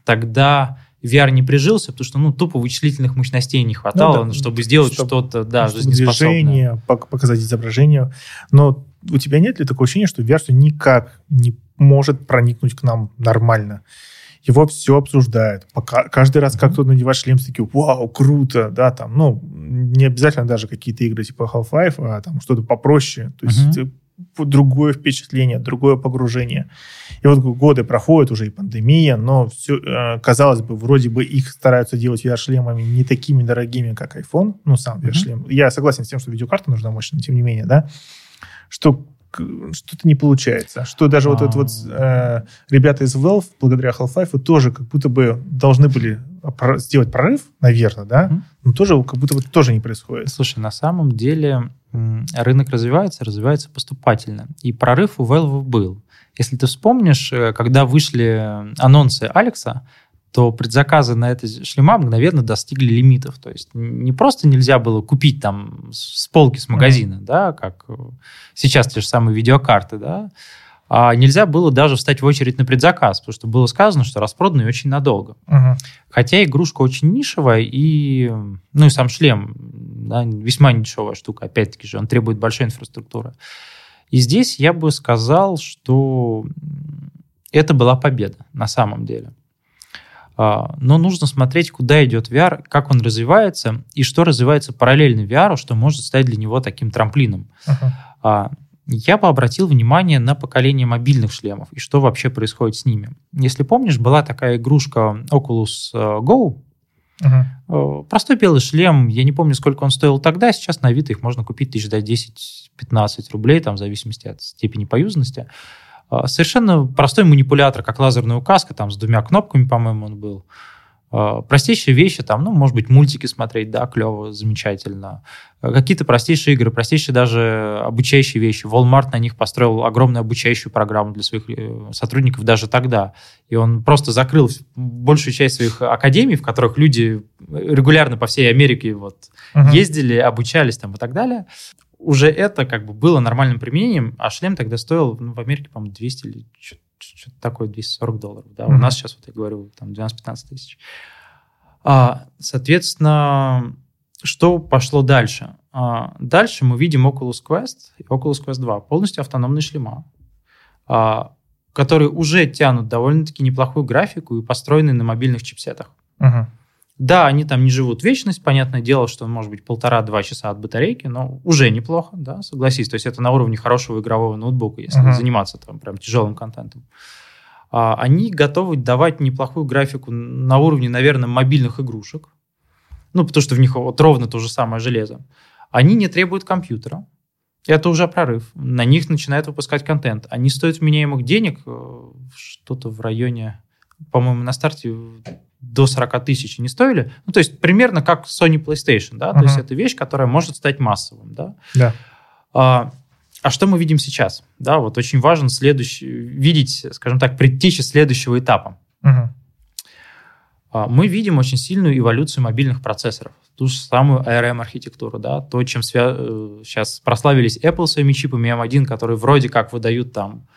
тогда VR не прижился, потому что ну, тупо вычислительных мощностей не хватало, ну, да, чтобы сделать чтобы, что-то да, чтобы Движение, показать изображение. Но у тебя нет ли такого ощущения, что VR никак не может проникнуть к нам нормально? Его все обсуждают. Пока, каждый раз, как кто надевает шлем, такие, вау, круто, да, там, ну, не обязательно даже какие-то игры типа Half-Life, а там что-то попроще. То есть uh-huh другое впечатление, другое погружение. И вот годы проходят, уже и пандемия, но все, э, казалось бы, вроде бы их стараются делать VR-шлемами не такими дорогими, как iPhone, ну, сам VR-шлем. Mm-hmm. Я согласен с тем, что видеокарта нужна мощная, но тем не менее, да, что что-то не получается. Что даже вот это вот э, ребята из Valve, благодаря Half-Life, тоже как будто бы должны были сделать прорыв, наверное, да, mm-hmm. но тоже как будто бы тоже не происходит. Слушай, на самом деле рынок развивается, развивается поступательно. И прорыв у Valve был. Если ты вспомнишь, э, когда вышли анонсы Алекса, то предзаказы на это шлема мгновенно достигли лимитов. То есть не просто нельзя было купить там с полки с магазина, mm-hmm. да, как э, сейчас те же самые видеокарты, да, а нельзя было даже встать в очередь на предзаказ, потому что было сказано, что распроданы очень надолго. Uh-huh. Хотя игрушка очень нишевая, и, ну, и сам шлем да, весьма недешевая штука, опять-таки же, он требует большой инфраструктуры. И здесь я бы сказал, что это была победа на самом деле. А, но нужно смотреть, куда идет VR, как он развивается, и что развивается параллельно VR, что может стать для него таким трамплином. Uh-huh я бы обратил внимание на поколение мобильных шлемов и что вообще происходит с ними. Если помнишь, была такая игрушка Oculus э, Go, Uh-huh. Простой белый шлем, я не помню, сколько он стоил тогда, сейчас на Авито их можно купить тысяч за 10-15 рублей, там, в зависимости от степени поюзанности. Э, совершенно простой манипулятор, как лазерная указка, там, с двумя кнопками, по-моему, он был. Э, простейшие вещи, там, ну, может быть, мультики смотреть, да, клево, замечательно. Э, какие-то простейшие игры, простейшие даже обучающие вещи. Walmart на них построил огромную обучающую программу для своих э, сотрудников даже тогда. И он просто закрыл большую часть своих академий, в которых люди регулярно по всей Америке вот uh-huh. ездили, обучались там и так далее. Уже это как бы было нормальным применением, а шлем тогда стоил ну, в Америке, по-моему, 200 или что-то такое 240 долларов. Да? Mm-hmm. У нас сейчас, вот я говорю, там 12-15 тысяч. А, соответственно, что пошло дальше? А, дальше мы видим Oculus Quest и Oculus Quest 2. Полностью автономные шлема. А, которые уже тянут довольно-таки неплохую графику и построены на мобильных чипсетах. Угу. Да, они там не живут вечность, понятное дело, что может быть полтора-два часа от батарейки, но уже неплохо, да, согласись. То есть это на уровне хорошего игрового ноутбука, если uh-huh. заниматься там прям тяжелым контентом. А, они готовы давать неплохую графику на уровне, наверное, мобильных игрушек. Ну, потому что в них вот ровно то же самое железо. Они не требуют компьютера. Это уже прорыв. На них начинают выпускать контент. Они стоят вменяемых денег, э, что-то в районе, по-моему, на старте до 40 тысяч не стоили. Ну, то есть примерно как Sony PlayStation, да, uh-huh. то есть это вещь, которая может стать массовым, да. Да. А, а что мы видим сейчас? Да, вот очень важно следующий, видеть, скажем так, предтечи следующего этапа. Uh-huh. А, мы видим очень сильную эволюцию мобильных процессоров, ту же самую ARM-архитектуру, да, то, чем свя... сейчас э, прославились Apple своими чипами M1, которые вроде как выдают там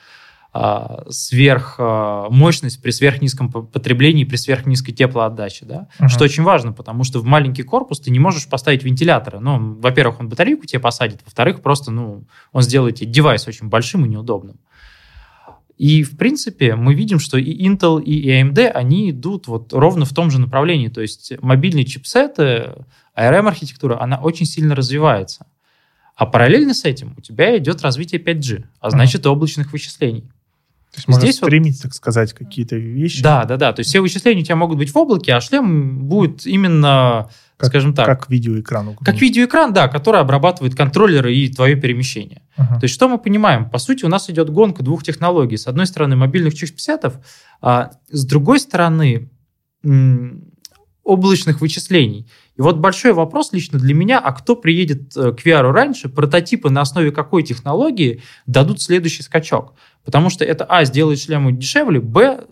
сверхмощность а, при сверхнизком потреблении, при сверхнизкой теплоотдаче, да, uh-huh. что очень важно, потому что в маленький корпус ты не можешь поставить вентилятора. Ну, во-первых, он батарейку тебе посадит, во-вторых, просто, ну, он сделает тебе девайс очень большим и неудобным. И, в принципе, мы видим, что и Intel, и AMD, они идут вот ровно в том же направлении. То есть мобильные чипсеты, ARM-архитектура, она очень сильно развивается. А параллельно с этим у тебя идет развитие 5G, а значит, uh-huh. облачных вычислений. То есть можно Здесь стримить, вот... так сказать, какие-то вещи. Да, да, да. То есть все вычисления у тебя могут быть в облаке, а шлем будет именно, как, скажем так... Как видеоэкран. Как видеоэкран, да, который обрабатывает контроллеры и твое перемещение. Uh-huh. То есть что мы понимаем? По сути, у нас идет гонка двух технологий. С одной стороны, мобильных чипсетов, а с другой стороны, облачных вычислений. И вот большой вопрос лично для меня, а кто приедет э, к VR раньше, прототипы на основе какой технологии дадут следующий скачок? Потому что это, а, сделает шлемы дешевле, б,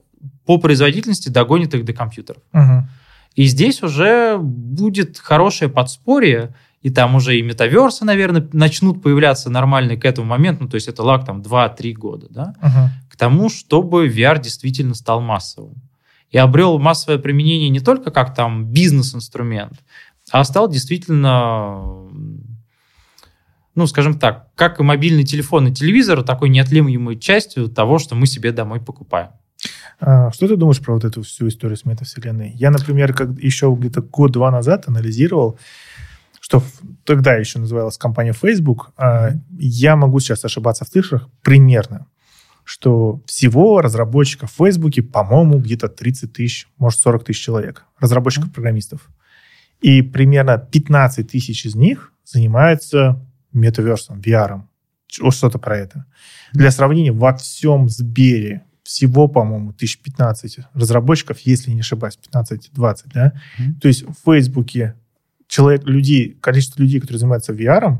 по производительности догонит их до компьютеров. Угу. И здесь уже будет хорошее подспорье, и там уже и метаверсы, наверное, начнут появляться нормальные к этому моменту, ну, то есть это лак там 2-3 года, да, угу. к тому, чтобы VR действительно стал массовым. И обрел массовое применение не только как там бизнес-инструмент, а стал действительно ну, скажем так, как и мобильный телефон и телевизор, такой неотъемлемой частью того, что мы себе домой покупаем. А, что ты думаешь про вот эту всю историю с метавселенной? Я, например, как еще где-то год-два назад анализировал, что тогда еще называлась компания Facebook. Mm-hmm. Я могу сейчас ошибаться в цифрах примерно, что всего разработчиков в Facebook, по-моему, где-то 30 тысяч, может, 40 тысяч человек, разработчиков-программистов. И примерно 15 тысяч из них занимаются метаверсом, VR. Что-то про это. Для сравнения, во всем Сбере всего, по-моему, 1015 разработчиков, если не ошибаюсь, 15-20, да? Mm-hmm. То есть в Фейсбуке человек, людей, количество людей, которые занимаются VR,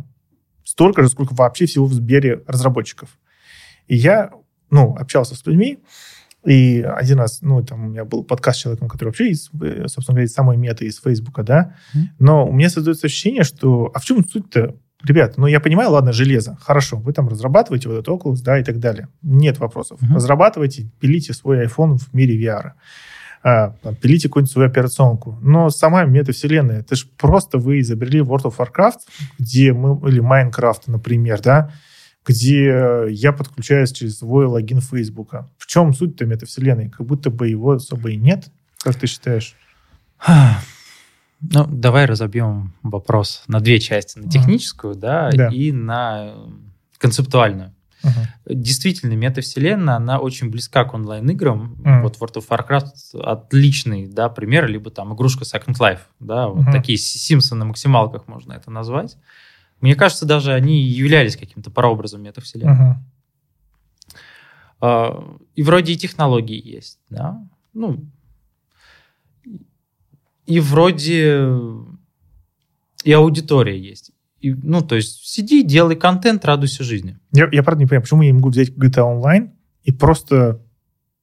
столько же, сколько вообще всего в Сбере разработчиков. И я, ну, общался с людьми, и один раз, ну, там у меня был подкаст с человеком, который вообще из, собственно говоря, из самой меты, из Фейсбука, да, mm-hmm. но у меня создается ощущение, что, а в чем суть-то? Ребят, ну я понимаю, ладно, железо, хорошо, вы там разрабатываете вот этот Oculus, да, и так далее. Нет вопросов. Uh-huh. Разрабатывайте, пилите свой iPhone в мире VR. А, там, пилите какую-нибудь свою операционку. Но сама метавселенная, это же просто вы изобрели World of Warcraft, где мы, или Minecraft, например, да, где я подключаюсь через свой логин Фейсбука. В чем суть-то метавселенной? Как будто бы его особо и нет. Как ты считаешь? Ну, давай разобьем вопрос на две части. На техническую, uh-huh. да, да, и на концептуальную. Uh-huh. Действительно, метавселенная, она очень близка к онлайн-играм. Uh-huh. Вот World of Warcraft отличный, да, пример, либо там игрушка Second Life, да, вот uh-huh. такие Симпсоны на максималках можно это назвать. Мне кажется, даже они являлись каким-то прообразом метавселенной. Uh-huh. И вроде и технологии есть, да, ну, и вроде и аудитория есть. И, ну, то есть сиди, делай контент, радуйся жизни. Я, я правда не понимаю, почему я не могу взять GTA Online и просто...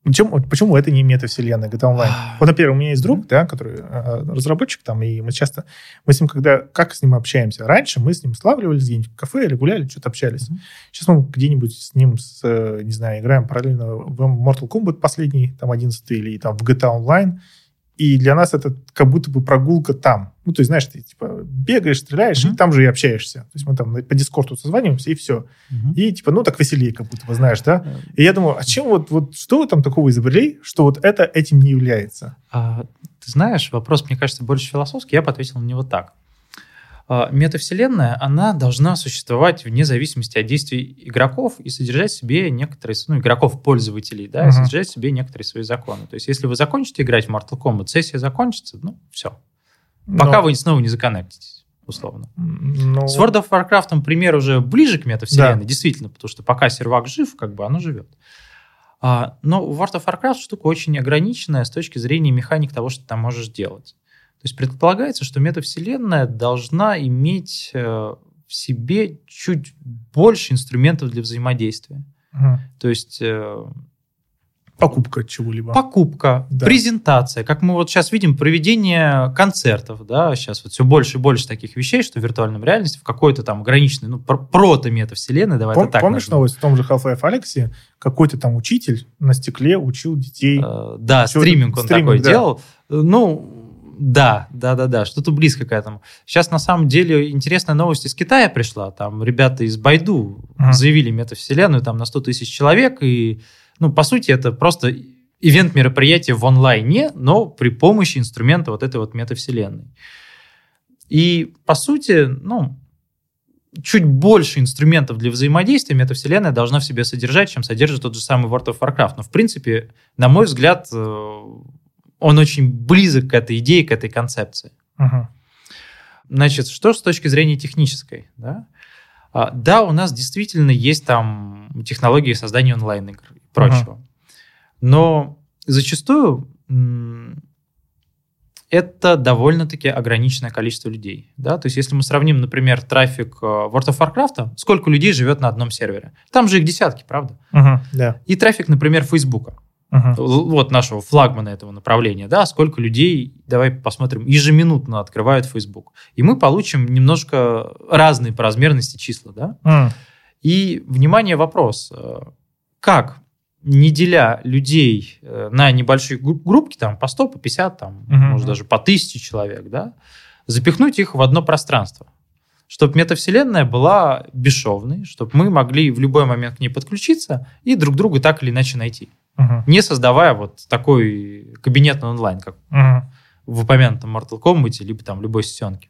Почему, почему это не метавселенная GTA Online? вот, например, у меня есть друг, да, который э, разработчик там, и мы часто... Мы с ним когда... Как с ним общаемся? Раньше мы с ним славливались где-нибудь в кафе или гуляли, что-то общались. Mm-hmm. Сейчас мы где-нибудь с ним, с, не знаю, играем параллельно в Mortal Kombat последний, там, 11 или там в GTA Online, и для нас это как будто бы прогулка там. Ну, то есть, знаешь, ты типа бегаешь, стреляешь, Мгм. и там же и общаешься. То есть мы там по дискорду созваниваемся, и все. Мгм. И типа, ну, так веселее, как будто бы, знаешь, да? И я думаю, а чем вот, вот что вы там такого изобрели, что вот это этим не является? А, ты знаешь, вопрос, мне кажется, больше философский. Я бы ответил на него так. А, Метавселенная, она должна существовать вне зависимости от действий игроков и содержать в себе некоторые, ну, игроков-пользователей, да, и Мгм. содержать в себе некоторые свои законы. То есть, если вы закончите играть в Mortal Kombat, сессия закончится, ну, все. Пока Но, вы снова не законнектитесь, условно. ну, С World of Warcraft пример уже ближе к метавселенной, действительно, потому что пока сервак жив, как бы оно живет. А, но World of Warcraft штука очень ограниченная с точки зрения механик того, что ты там можешь делать. То есть предполагается, что метавселенная должна иметь э, в себе чуть больше инструментов для взаимодействия. мгм. То есть э, покупка чего-либо. покупка, Да. презентация, как мы вот сейчас видим, проведение концертов, да, сейчас вот все больше и больше таких вещей, что в виртуальном реальности в какой-то там ограниченной, ну, пр- прото-метавселенной, давай Пом- это так Помнишь назовем. новость в том же Half-Life Алексе? Какой-то там учитель на стекле учил детей. Э, Да, стриминг он стриминг, такой да. делал. Э, Ну, да, да, да, да, что-то близко к этому. Сейчас, на самом деле, интересная новость из Китая пришла. Там ребята из Байду Мгм. заявили метавселенную там на 100 тысяч человек. И, ну, по сути, это просто ивент-мероприятие в онлайне, но при помощи инструмента вот этой вот метавселенной. И, по сути, ну, чуть больше инструментов для взаимодействия метавселенная должна в себе содержать, чем содержит тот же самый World of Warcraft. Но, в принципе, на мой взгляд, э, он очень близок к этой идее, к этой концепции. Мгм. Значит, что с точки зрения технической? Да, А, да у нас действительно есть там технологии создания онлайн-игр и прочего. Но зачастую это довольно-таки ограниченное количество людей. Да? То есть, если мы сравним, например, трафик э, World of Warcraft, сколько людей живет на одном сервере? Там же их десятки, правда? Мгм. Да. И трафик, например, Фейсбука. Л- Вот нашего флагмана этого направления, да, сколько людей, давай посмотрим, ежеминутно открывают Facebook. И мы получим немножко разные по размерности числа, да. М. И, внимание, вопрос. э, Как, не деля людей э, на небольшие гру- группки, там, по 100, по 50, там, Мгм. может, даже по 1000 человек, да, запихнуть их в одно пространство? Чтобы метавселенная была бесшовной, чтобы мы могли в любой момент к ней подключиться и друг друга так или иначе найти Не создавая вот такой кабинетный онлайн, как Мгм. в упомянутом Mortal Kombat, либо там любой сессионке.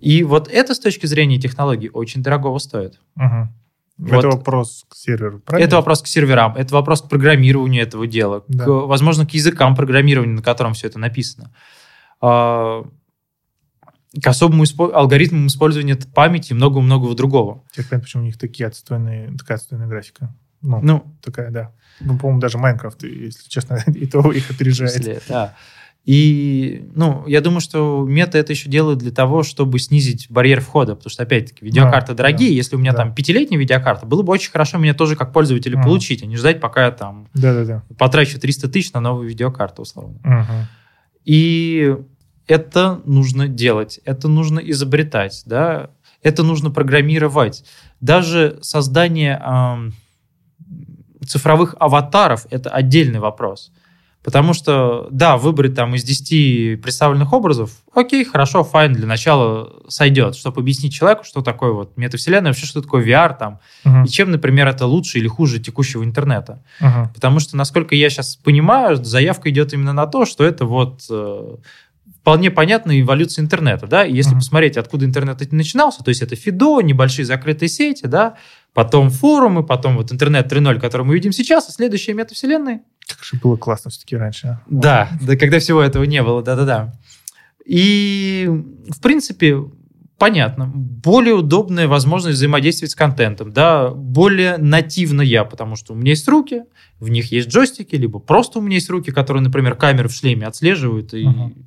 И вот это с точки зрения технологий очень дорогого стоит. Мгм. Вот. Это вопрос к серверу, правильно? Это вопрос к серверам, это вопрос к программированию этого дела, Да. к, возможно, к языкам программирования, на котором все это написано. А, К особому испо- алгоритмам использования памяти и много-многого другого. Я понятно, почему у них такие отстойные, такая отстойная графика. Ну, Ну, такая, да. Ну, по-моему, даже Майнкрафт, если честно, и то их опережает. числе, да. И, ну, я думаю, что мета это еще делает для того, чтобы снизить барьер входа, потому что, опять-таки, видеокарты Да, дорогие. да, Если у меня да. там пятилетняя видеокарта, было бы очень хорошо мне тоже как пользователя Мгм. получить, а не ждать, пока я там Да-да-да. потрачу 300 тысяч на новую видеокарту, условно. Мгм. И это нужно делать, это нужно изобретать, да, это нужно программировать. Даже создание ам, цифровых аватаров – это отдельный вопрос. Потому что, да, выбрать там из 10 представленных образов, окей, хорошо, файн, для начала сойдет, чтобы объяснить человеку, что такое вот метавселенная, вообще, что такое VR там, Мгм. и чем, например, это лучше или хуже текущего интернета. Мгм. Потому что, насколько я сейчас понимаю, заявка идет именно на то, что это вот э, вполне понятная эволюция интернета, да, и если Мгм. посмотреть, откуда интернет начинался, то есть это ФИДО, небольшие закрытые сети, да, потом форумы, потом вот интернет 3.0, который мы видим сейчас, а следующая метавселенная Как же было классно все-таки раньше. да, да, когда всего этого не было, да-да-да. И, в принципе, понятно, более удобная возможность взаимодействовать с контентом, да, более нативная, потому что у меня есть руки, в них есть джойстики, либо просто у меня есть руки, которые, например, камеры в шлеме отслеживают, и Мгм.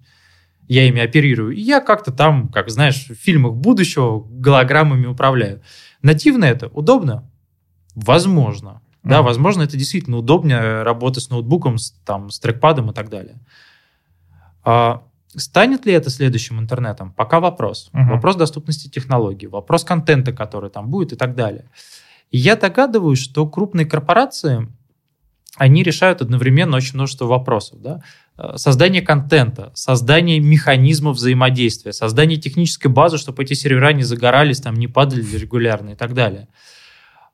я ими оперирую. И я как-то там, как знаешь, в фильмах будущего голограммами управляю. Нативно это удобно? Возможно. Да, Мгм. возможно, это действительно удобнее работы с ноутбуком, с, там, с трекпадом и так далее. А станет ли это следующим интернетом? Пока вопрос. Мгм. Вопрос доступности технологий, вопрос контента, который там будет и так далее. И я догадываюсь, что крупные корпорации они решают одновременно очень множество вопросов. Да? Э, создание контента, создание механизмов взаимодействия, создание технической базы, чтобы эти сервера не загорались, там, не падали регулярно и так далее.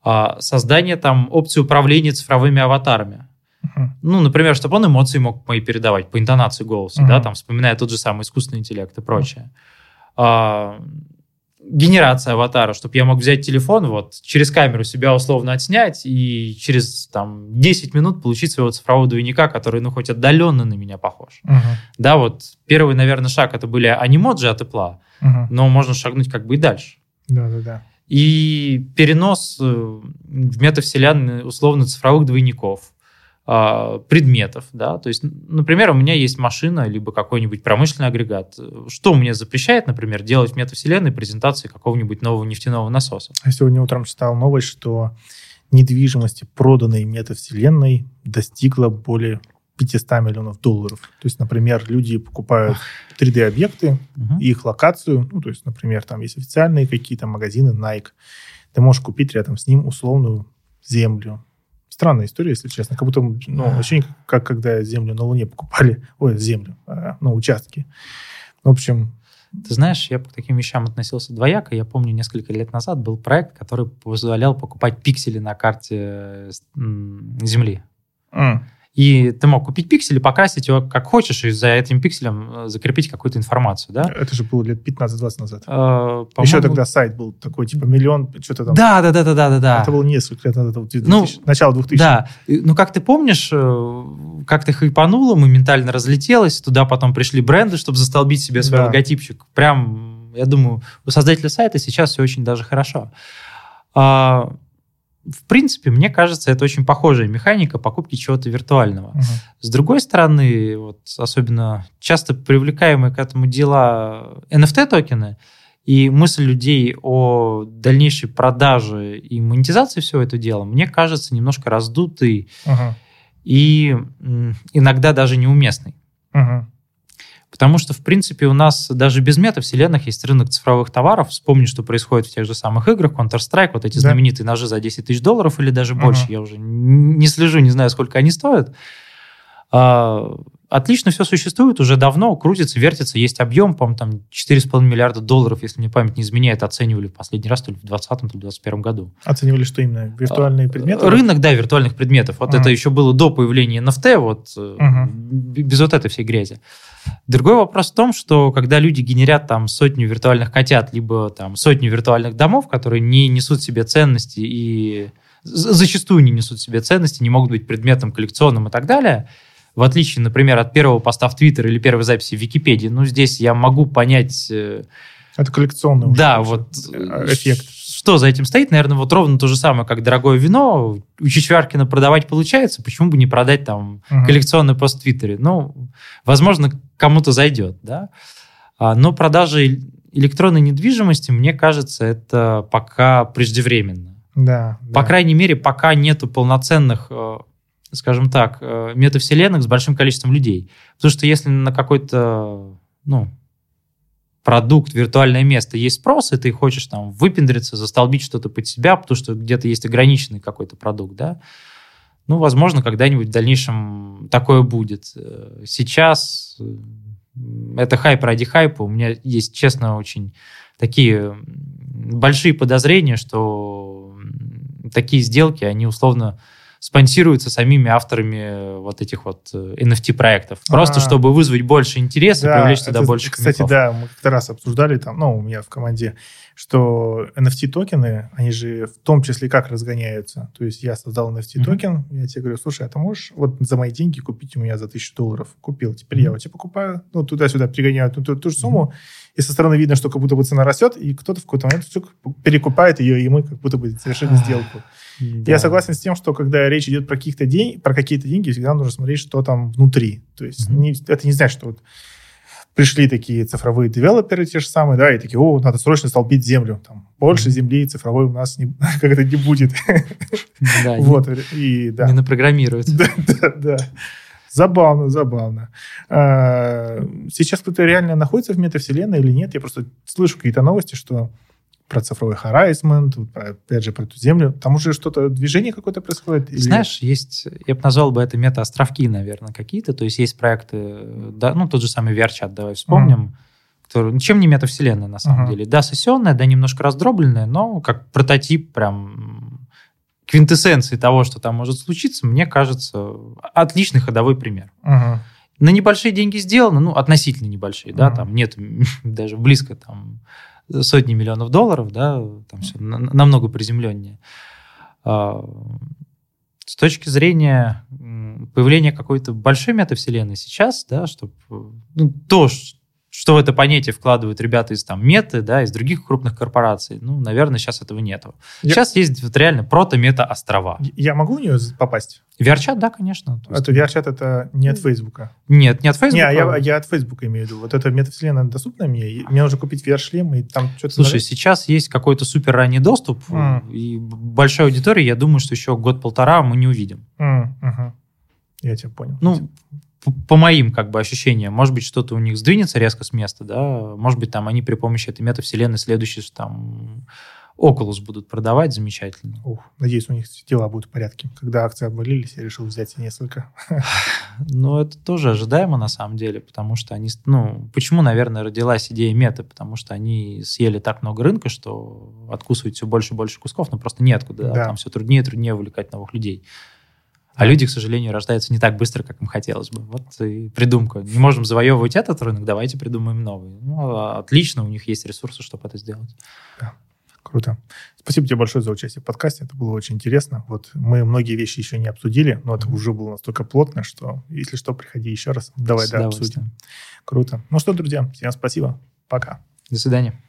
А, создание там опции управления цифровыми аватарами. Uh-huh. Ну, например, чтобы он эмоции мог мои передавать по интонации голоса, uh-huh. да, там, вспоминая тот же самый искусственный интеллект и прочее. Uh-huh генерация аватара, чтобы я мог взять телефон, вот, через камеру себя условно отснять и через там 10 минут получить своего цифрового двойника, который, ну, хоть отдаленно на меня похож. Uh-huh. Да, вот первый, наверное, шаг это были анимоджи от Apple, uh-huh. но можно шагнуть как бы и дальше. Да-да-да. И перенос э, в метавселенную условно цифровых двойников, предметов, да, то есть, например, у меня есть машина, либо какой-нибудь промышленный агрегат. Что мне запрещает, например, делать в метавселенной презентации какого-нибудь нового нефтяного насоса? Я сегодня утром читал новость, что недвижимости, проданной метавселенной, достигла более 500 миллионов долларов. То есть, например, люди покупают 3D-объекты, угу. их локацию, ну, то есть, например, там есть официальные какие-то магазины Nike, ты можешь купить рядом с ним условную землю, странная история, если честно. Как будто, ну, вообще как когда землю на Луне покупали. Ой, землю, а, ну, участки. В общем... Ты знаешь, я к таким вещам относился двояко. Я помню, несколько лет назад был проект, который позволял покупать пиксели на карте Земли. Mm. И ты мог купить пиксель и покрасить его как хочешь, и за этим пикселем э, закрепить какую-то информацию, да? Это же было лет 15-20 назад. А, Еще тогда сайт был такой, типа, миллион, что-то там. Да, да, да, да, да, да. Это было несколько лет назад, 2000, ну, начало 2000 Да, ну, как ты помнишь, э, как ты хайпануло, моментально разлетелось, туда потом пришли бренды, чтобы застолбить себе свой да. логотипчик. Прям, я думаю, у создателя сайта сейчас все очень даже хорошо. В принципе, мне кажется, это очень похожая механика покупки чего-то виртуального. Угу. С другой стороны, вот особенно часто привлекаемые к этому дела NFT-токены и мысль людей о дальнейшей продаже и монетизации всего этого дела, мне кажется, немножко раздутой угу. и иногда даже неуместной. Угу. Потому что, в принципе, у нас даже без метавселенных есть рынок цифровых товаров. Вспомни, что происходит в тех же самых играх, Counter-Strike, вот эти да. знаменитые ножи за 10 тысяч долларов или даже uh-huh. больше. Я уже не слежу, не знаю, сколько они стоят. А, отлично все существует, уже давно крутится, вертится, есть объем, по-моему, там 4,5 миллиарда долларов, если мне память не изменяет, оценивали в последний раз то ли в 2020, то ли в 2021 году. Оценивали что именно? Виртуальные предметы? Рынок, да, виртуальных предметов. Вот uh-huh. это еще было до появления NFT, вот uh-huh. без вот этой всей грязи. Другой вопрос в том, что когда люди генерят там сотню виртуальных котят, либо там сотню виртуальных домов, которые не несут в себе ценности и зачастую не несут в себе ценности, не могут быть предметом коллекционным и так далее, в отличие, например, от первого поста в Твиттер или первой записи в Википедии, ну, здесь я могу понять... Э, Это коллекционный Да, вот э, эффект что за этим стоит? Наверное, вот ровно то же самое, как дорогое вино. У Чичваркина продавать получается, почему бы не продать там угу. коллекционный пост в Твиттере? Ну, возможно, кому-то зайдет, да. А, но продажи электронной недвижимости, мне кажется, это пока преждевременно. Да. По да. крайней мере, пока нету полноценных, э, скажем так, э, метавселенных с большим количеством людей. Потому что если на какой-то, ну, продукт, виртуальное место, есть спрос, и ты хочешь там выпендриться, застолбить что-то под себя, потому что где-то есть ограниченный какой-то продукт, да, ну, возможно, когда-нибудь в дальнейшем такое будет. Сейчас э, это хайп ради хайпа. У меня есть, честно, очень такие большие подозрения, что такие сделки, они условно спонсируются самими авторами вот этих вот NFT-проектов. Э, Просто А-а-а. чтобы вызвать больше интереса, да, привлечь туда это, больше Кстати, комиков. да, мы как-то раз обсуждали там, ну, у меня в команде, что NFT-токены, они же в том числе как разгоняются. То есть я создал NFT-токен, mm-hmm. я тебе говорю, слушай, а ты можешь вот за мои деньги купить у меня за тысячу долларов? Купил, теперь mm-hmm. я у тебя покупаю, ну, туда-сюда пригоняют ну, ту, ту же сумму, mm-hmm. и со стороны видно, что как будто бы цена растет, и кто-то в какой-то момент перекупает ее, и мы как будто бы совершили сделку. Да. Я согласен с тем, что когда речь идет про каких-то деньги, про какие-то деньги, всегда нужно смотреть, что там внутри. То есть mm-hmm. не, это не значит, что вот пришли такие цифровые девелоперы те же самые, да, и такие, о, надо срочно столбить землю. Там, больше mm-hmm. земли цифровой у нас не, как-то не будет. Да, вот, и, да. Не напрограммируют. Да, да, да. Забавно, забавно. А, сейчас кто-то реально находится в метавселенной или нет? Я просто слышу какие-то новости, что про цифровой харайсмент, опять же, про эту землю. Там уже что-то, движение какое-то происходит? Или... Знаешь, есть, я бы назвал бы это мета-островки, наверное, какие-то. То есть есть проекты, да, ну, тот же самый VRChat, давай вспомним, mm который ничем не метавселенная, на самом uh-huh. деле. Да, сессионная, да, немножко раздробленная, но как прототип прям квинтэссенции того, что там может случиться, мне кажется, отличный ходовой пример. Uh-huh. На небольшие деньги сделано, ну, относительно небольшие, uh-huh. да, там нет даже близко там сотни миллионов долларов, да, там все намного приземленнее. А, с точки зрения появления какой-то большой метавселенной сейчас, да, чтобы ну, то, что в это понятие вкладывают ребята из там меты, да, из других крупных корпораций. Ну, наверное, сейчас этого нету. Я... Сейчас есть вот реально прото-мета-острова. Я могу в нее попасть? VRChat, да, конечно. А то VRChat это не от Фейсбука? Нет, не от Фейсбука. Не, я, я от Фейсбука имею в виду. Вот эта метавселенная доступна мне? Мне нужно купить VR-шлем и там что-то... Слушай, нравится? сейчас есть какой-то супер ранний доступ, mm. и большая аудитория, я думаю, что еще год-полтора мы не увидим. Mm, uh-huh. Я тебя понял. Ну, по моим как бы ощущениям, может быть, что-то у них сдвинется резко с места, да, может быть, там они при помощи этой метавселенной следующий там Oculus будут продавать замечательно. Ух, надеюсь, у них дела будут в порядке. Когда акции обвалились, я решил взять несколько. Ну, это тоже ожидаемо на самом деле, потому что они... Ну, почему, наверное, родилась идея мета? Потому что они съели так много рынка, что откусывают все больше и больше кусков, но просто неоткуда. Да. Там все труднее и труднее увлекать новых людей. А люди, к сожалению, рождаются не так быстро, как им хотелось бы. Вот и придумка. Не можем завоевывать этот рынок, давайте придумаем новый. Ну, а отлично, у них есть ресурсы, чтобы это сделать. Да. Круто. Спасибо тебе большое за участие в подкасте. Это было очень интересно. Вот мы многие вещи еще не обсудили, но это mm-hmm. уже было настолько плотно, что если что, приходи еще раз. Давай, да, обсудим. Круто. Ну что, друзья, всем спасибо. Пока. До свидания.